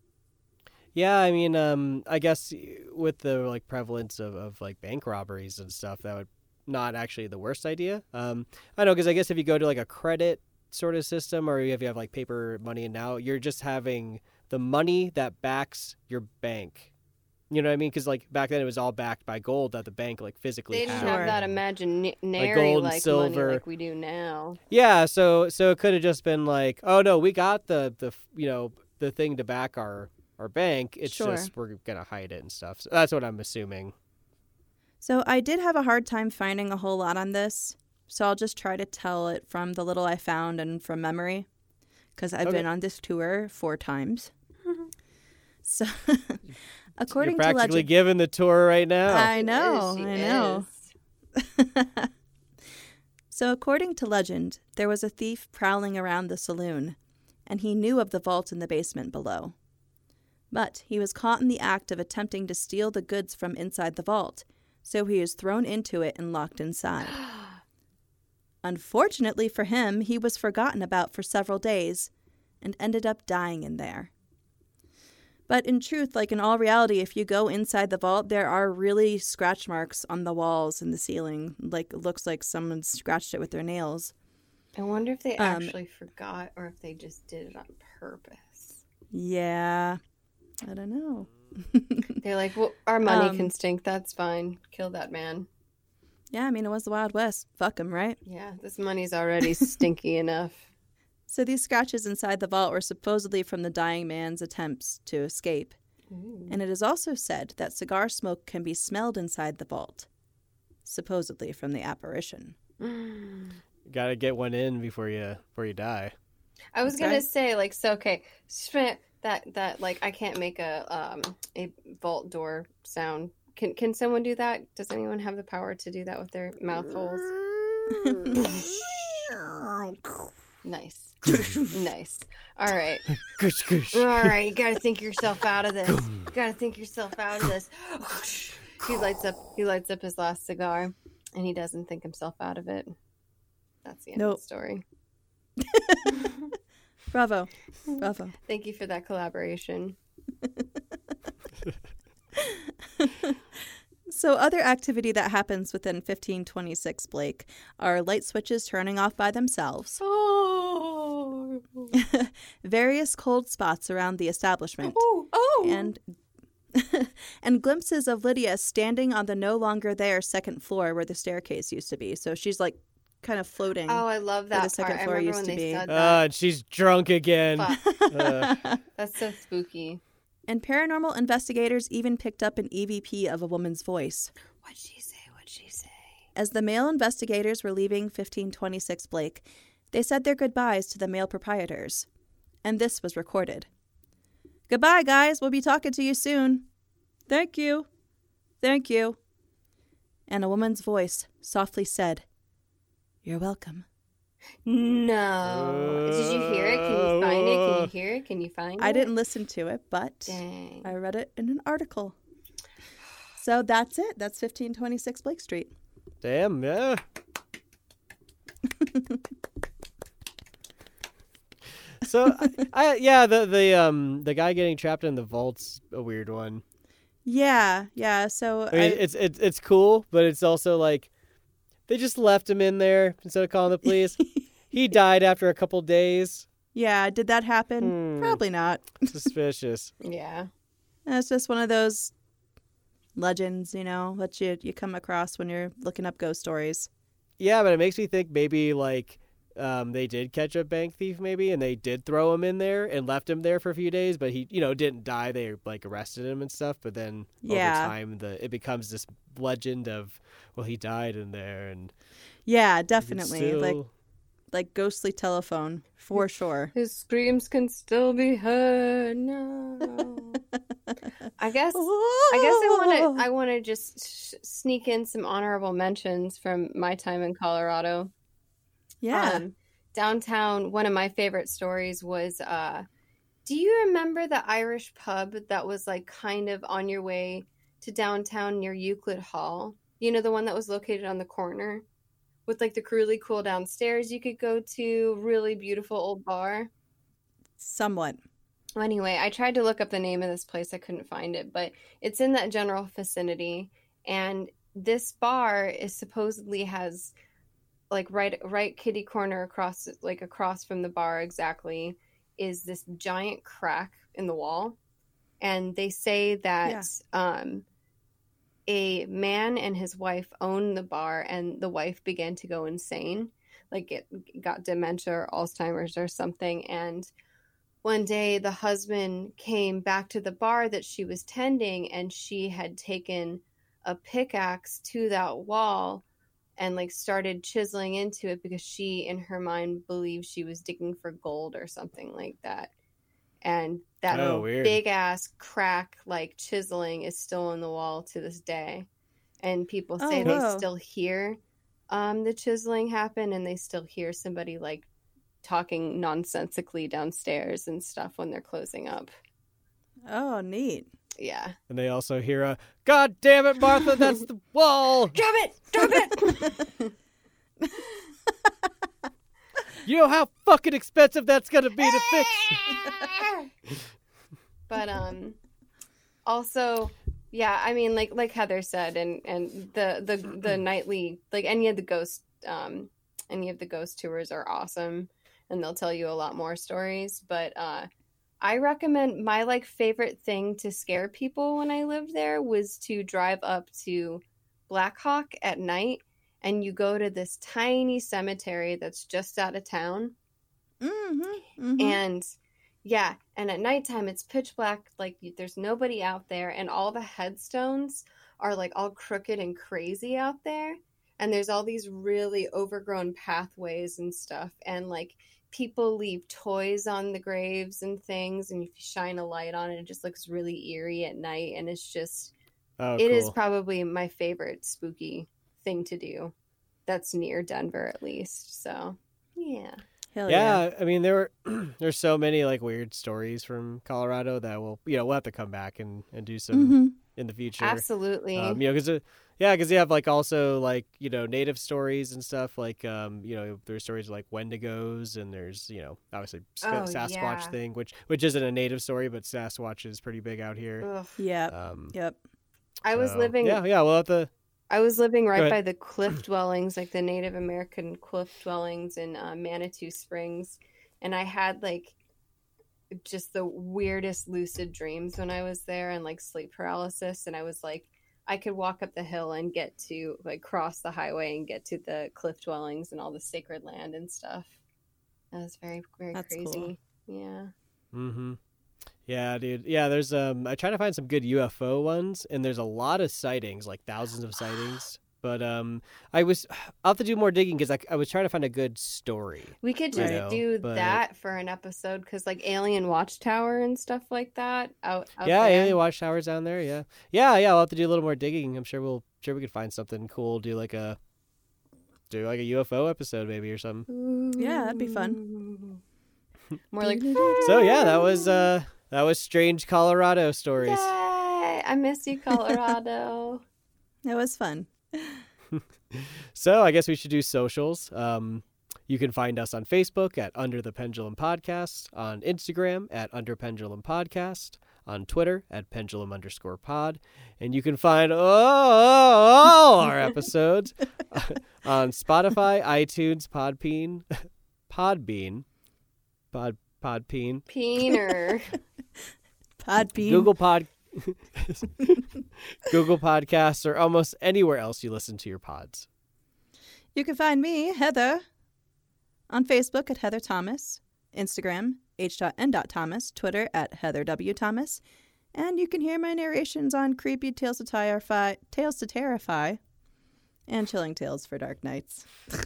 Yeah, I mean, um, I guess with the like prevalence of, of like bank robberies and stuff, that would not actually the worst idea. Um, I know because I guess if you go to like a credit sort of system, or if you have like paper money, and now you're just having the money that backs your bank. You know what I mean? Because like back then it was all backed by gold that the bank like physically They didn't had. Have that imaginary gold and like silver. money like we do now. Yeah, so so it could have just been like, oh no, we got the the you know the thing to back our our bank. It's Sure. just we're gonna hide it and stuff. So that's what I'm assuming. So I did have a hard time finding a whole lot on this, so I'll just try to tell it from the little I found and from memory, because I've Okay. been on this tour four times. so, according You're according to practically legend, giving the tour right now. I know, she I know. So, according to legend, there was a thief prowling around the saloon, and he knew of the vault in the basement below. But he was caught in the act of attempting to steal the goods from inside the vault, so he was thrown into it and locked inside. Unfortunately for him, he was forgotten about for several days and ended up dying in there. But in truth, like in all reality, if you go inside the vault, there are really scratch marks on the walls and the ceiling. Like it looks like someone scratched it with their nails. I wonder if they Um, actually forgot or if they just did it on purpose. Yeah. I don't know. They're like, well, our money Um, can stink. That's fine. Kill that man. Yeah, I mean, it was the Wild West. Fuck him, right? Yeah, this money's already stinky enough. So these scratches inside the vault were supposedly from the dying man's attempts to escape. And it is also said that cigar smoke can be smelled inside the vault, supposedly from the apparition. Got to get one in before you before you die. I was That's gonna say like so okay Schmidt, that that like I can't make a um a vault door sound. Can can someone do that? Does anyone have the power to do that with their mouth holes? Mm. Nice. nice. All right. Gush, gush. All right, you got to think yourself out of this. You got to think yourself out of this. he lights up he lights up his last cigar and he doesn't think himself out of it. That's the end of the story. Bravo. Bravo. Thank you for that collaboration. So, other activity that happens within 1526 Blake are light switches turning off by themselves, Oh. various cold spots around the establishment, Oh. Oh. and and glimpses of Lydia standing on the no longer there second floor where the staircase used to be. So she's like kind of floating. Oh, I love Where the that second part. I floor remember used when to they be. said Ah, that. and she's drunk again. Uh, That's so spooky. And paranormal investigators even picked up an EVP of a woman's voice. What'd she say? What'd she say? As the male investigators were leaving 1526 Blake, they said their goodbyes to the male proprietors. And this was recorded. Goodbye, guys. We'll be talking to you soon. Thank you. Thank you. And a woman's voice softly said, You're welcome. No. Did you hear it? Can you find it? Can you hear it? Can you find it? I didn't listen to it, but Dang. I read it in an article. So that's it. That's 1526 Blake Street. damn, yeah. So, I, I yeah, the the um the guy getting trapped in the vault's a weird one. Yeah, yeah. So I mean, I- it's it's it's cool, but it's also like they just left him in there instead of calling the police. he died after a couple days. yeah, did that happen? Hmm. Probably not. Suspicious. Yeah. It's just one of those legends, you know, that you you come across when you're looking up ghost stories. Yeah, but it makes me think maybe like um, they did catch a bank thief, maybe, and they did throw him in there and left him there for a few days, but he, you know, didn't die. They like arrested him and stuff. But then Yeah. over time, the it becomes this legend of well, he died in there, and Yeah, you can definitely. Like still- like ghostly telephone for sure. His screams can still be heard. No. I guess I guess I want to I want to just sh- sneak in some honorable mentions from my time in Colorado. Yeah. Um, downtown, one of my favorite stories was uh do you remember the Irish pub that was like kind of on your way to downtown near Euclid Hall? You know, the one that was located on the corner with like the really cool downstairs you could go to, really beautiful old bar. Somewhat. Anyway, I tried to look up the name of this place. I couldn't find it, but it's in that general vicinity. And this bar is supposedly has like right right kitty corner across like across from the bar exactly is this giant crack in the wall. And they say that um a man and his wife owned the bar and the wife began to go insane. Like it got dementia or Alzheimer's or something and one day the husband came back to the bar that she was tending and she had taken a pickaxe to that wall and like started chiseling into it because she in her mind believed she was digging for gold or something like that and that Oh, big ass crack like chiseling is still in the wall to this day and people say Oh, they whoa. still hear um, the chiseling happen and they still hear somebody like talking nonsensically downstairs and stuff when they're closing up. Oh, neat. Yeah. and they also hear a "God damn it, Martha, that's the wall." Drop it! Drop it! You know how fucking expensive that's gonna be to fix. but um also yeah, I mean like like Heather said and and the the the nightly like any of the ghost um any of the ghost tours are awesome and they'll tell you a lot more stories, but uh I recommend my like favorite thing to scare people when I lived there was to drive up to Black Hawk at night and you go to this tiny cemetery that's just out of town Mm-hmm. and yeah and at nighttime it's pitch black like there's nobody out there and all the headstones are like all crooked and crazy out there and there's all these really overgrown pathways and stuff and like people leave toys on the graves and things and if you shine a light on it it just looks really eerie at night and it's just Oh, it is cool. probably my favorite spooky thing to do that's near denver at least so yeah Hell yeah. yeah, I mean there were there's so many like weird stories from Colorado that we'll you know we'll have to come back and and do some hmm in the future. absolutely Um, you know, because yeah, because you have like also like you know native stories and stuff. Like um, you know, there's stories like Wendigos, and there's you know obviously Sk- Oh, Sasquatch yeah. thing, which which isn't a native story, but Sasquatch is pretty big out here. Ugh. Yep. Um, Yep. I was living Yeah, yeah. We'll have to. I was living right by the cliff dwellings, like the Native American cliff dwellings in uh, Manitou Springs, and I had like just the weirdest lucid dreams when I was there, and like sleep paralysis, and I was like, I could walk up the hill and get to like cross the highway and get to the cliff dwellings and all the sacred land and stuff. That was very very That's crazy. cool. Yeah. Mm-hmm. Yeah, dude. Yeah, there's um. I try to find some good UFO ones, and there's a lot of sightings, like thousands of sightings. But um, I was I'll have to do more digging because I, I was trying to find a good story. We could just Right. do But- that for an episode because, like, Alien Watchtower and stuff like that out. out yeah, there. Alien Watchtowers down there. Yeah, yeah, yeah. We'll have to do a little more digging. I'm sure we'll sure we could find something cool. Do like a do like a UFO episode maybe or something. Yeah, that'd be fun. More like. So yeah, that was uh that was strange Colorado stories. Yay! I miss you, Colorado. It was fun. So I guess we should do socials. Um, You can find us on Facebook at Under the Pendulum Podcast, on Instagram at Under Pendulum Podcast, on Twitter at Pendulum underscore pod, and you can find all our episodes on Spotify, iTunes, Podbean, Podbean, Pod Podbean, Peener. Podbean. Google Pod, Google Podcasts, or almost anywhere else you listen to your pods. You can find me, Heather, on Facebook at Heather Thomas, Instagram, h.n.thomas, Twitter at Heather W. Thomas, and you can hear my narrations on Creepy Tales to Terrify, Tales to Terrify, and Chilling Tales for Dark Nights.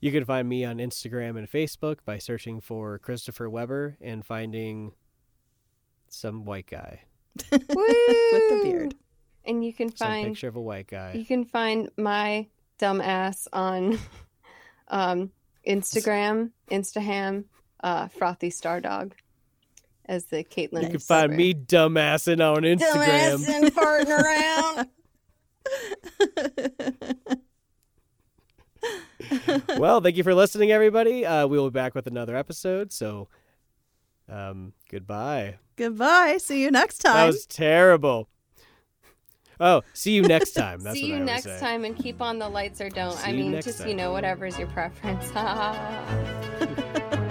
You can find me on Instagram and Facebook by searching for Christopher Weber and finding some white guy. With the beard. And you can Some find picture of a white guy. you can find my dumb ass on um, Instagram, Instaham, uh, Frothy Star Dog, as the Caitlin. You can find me dumbassing on Instagram. Dumbass and farting around. well, thank you for listening, everybody. Uh, we will be back with another episode. So, um, goodbye. Goodbye. See you next time. That was terrible. Oh, see you next time. That's See what I you would next say. time and keep on the lights or don't. See I mean, next just time. you know, whatever is your preference.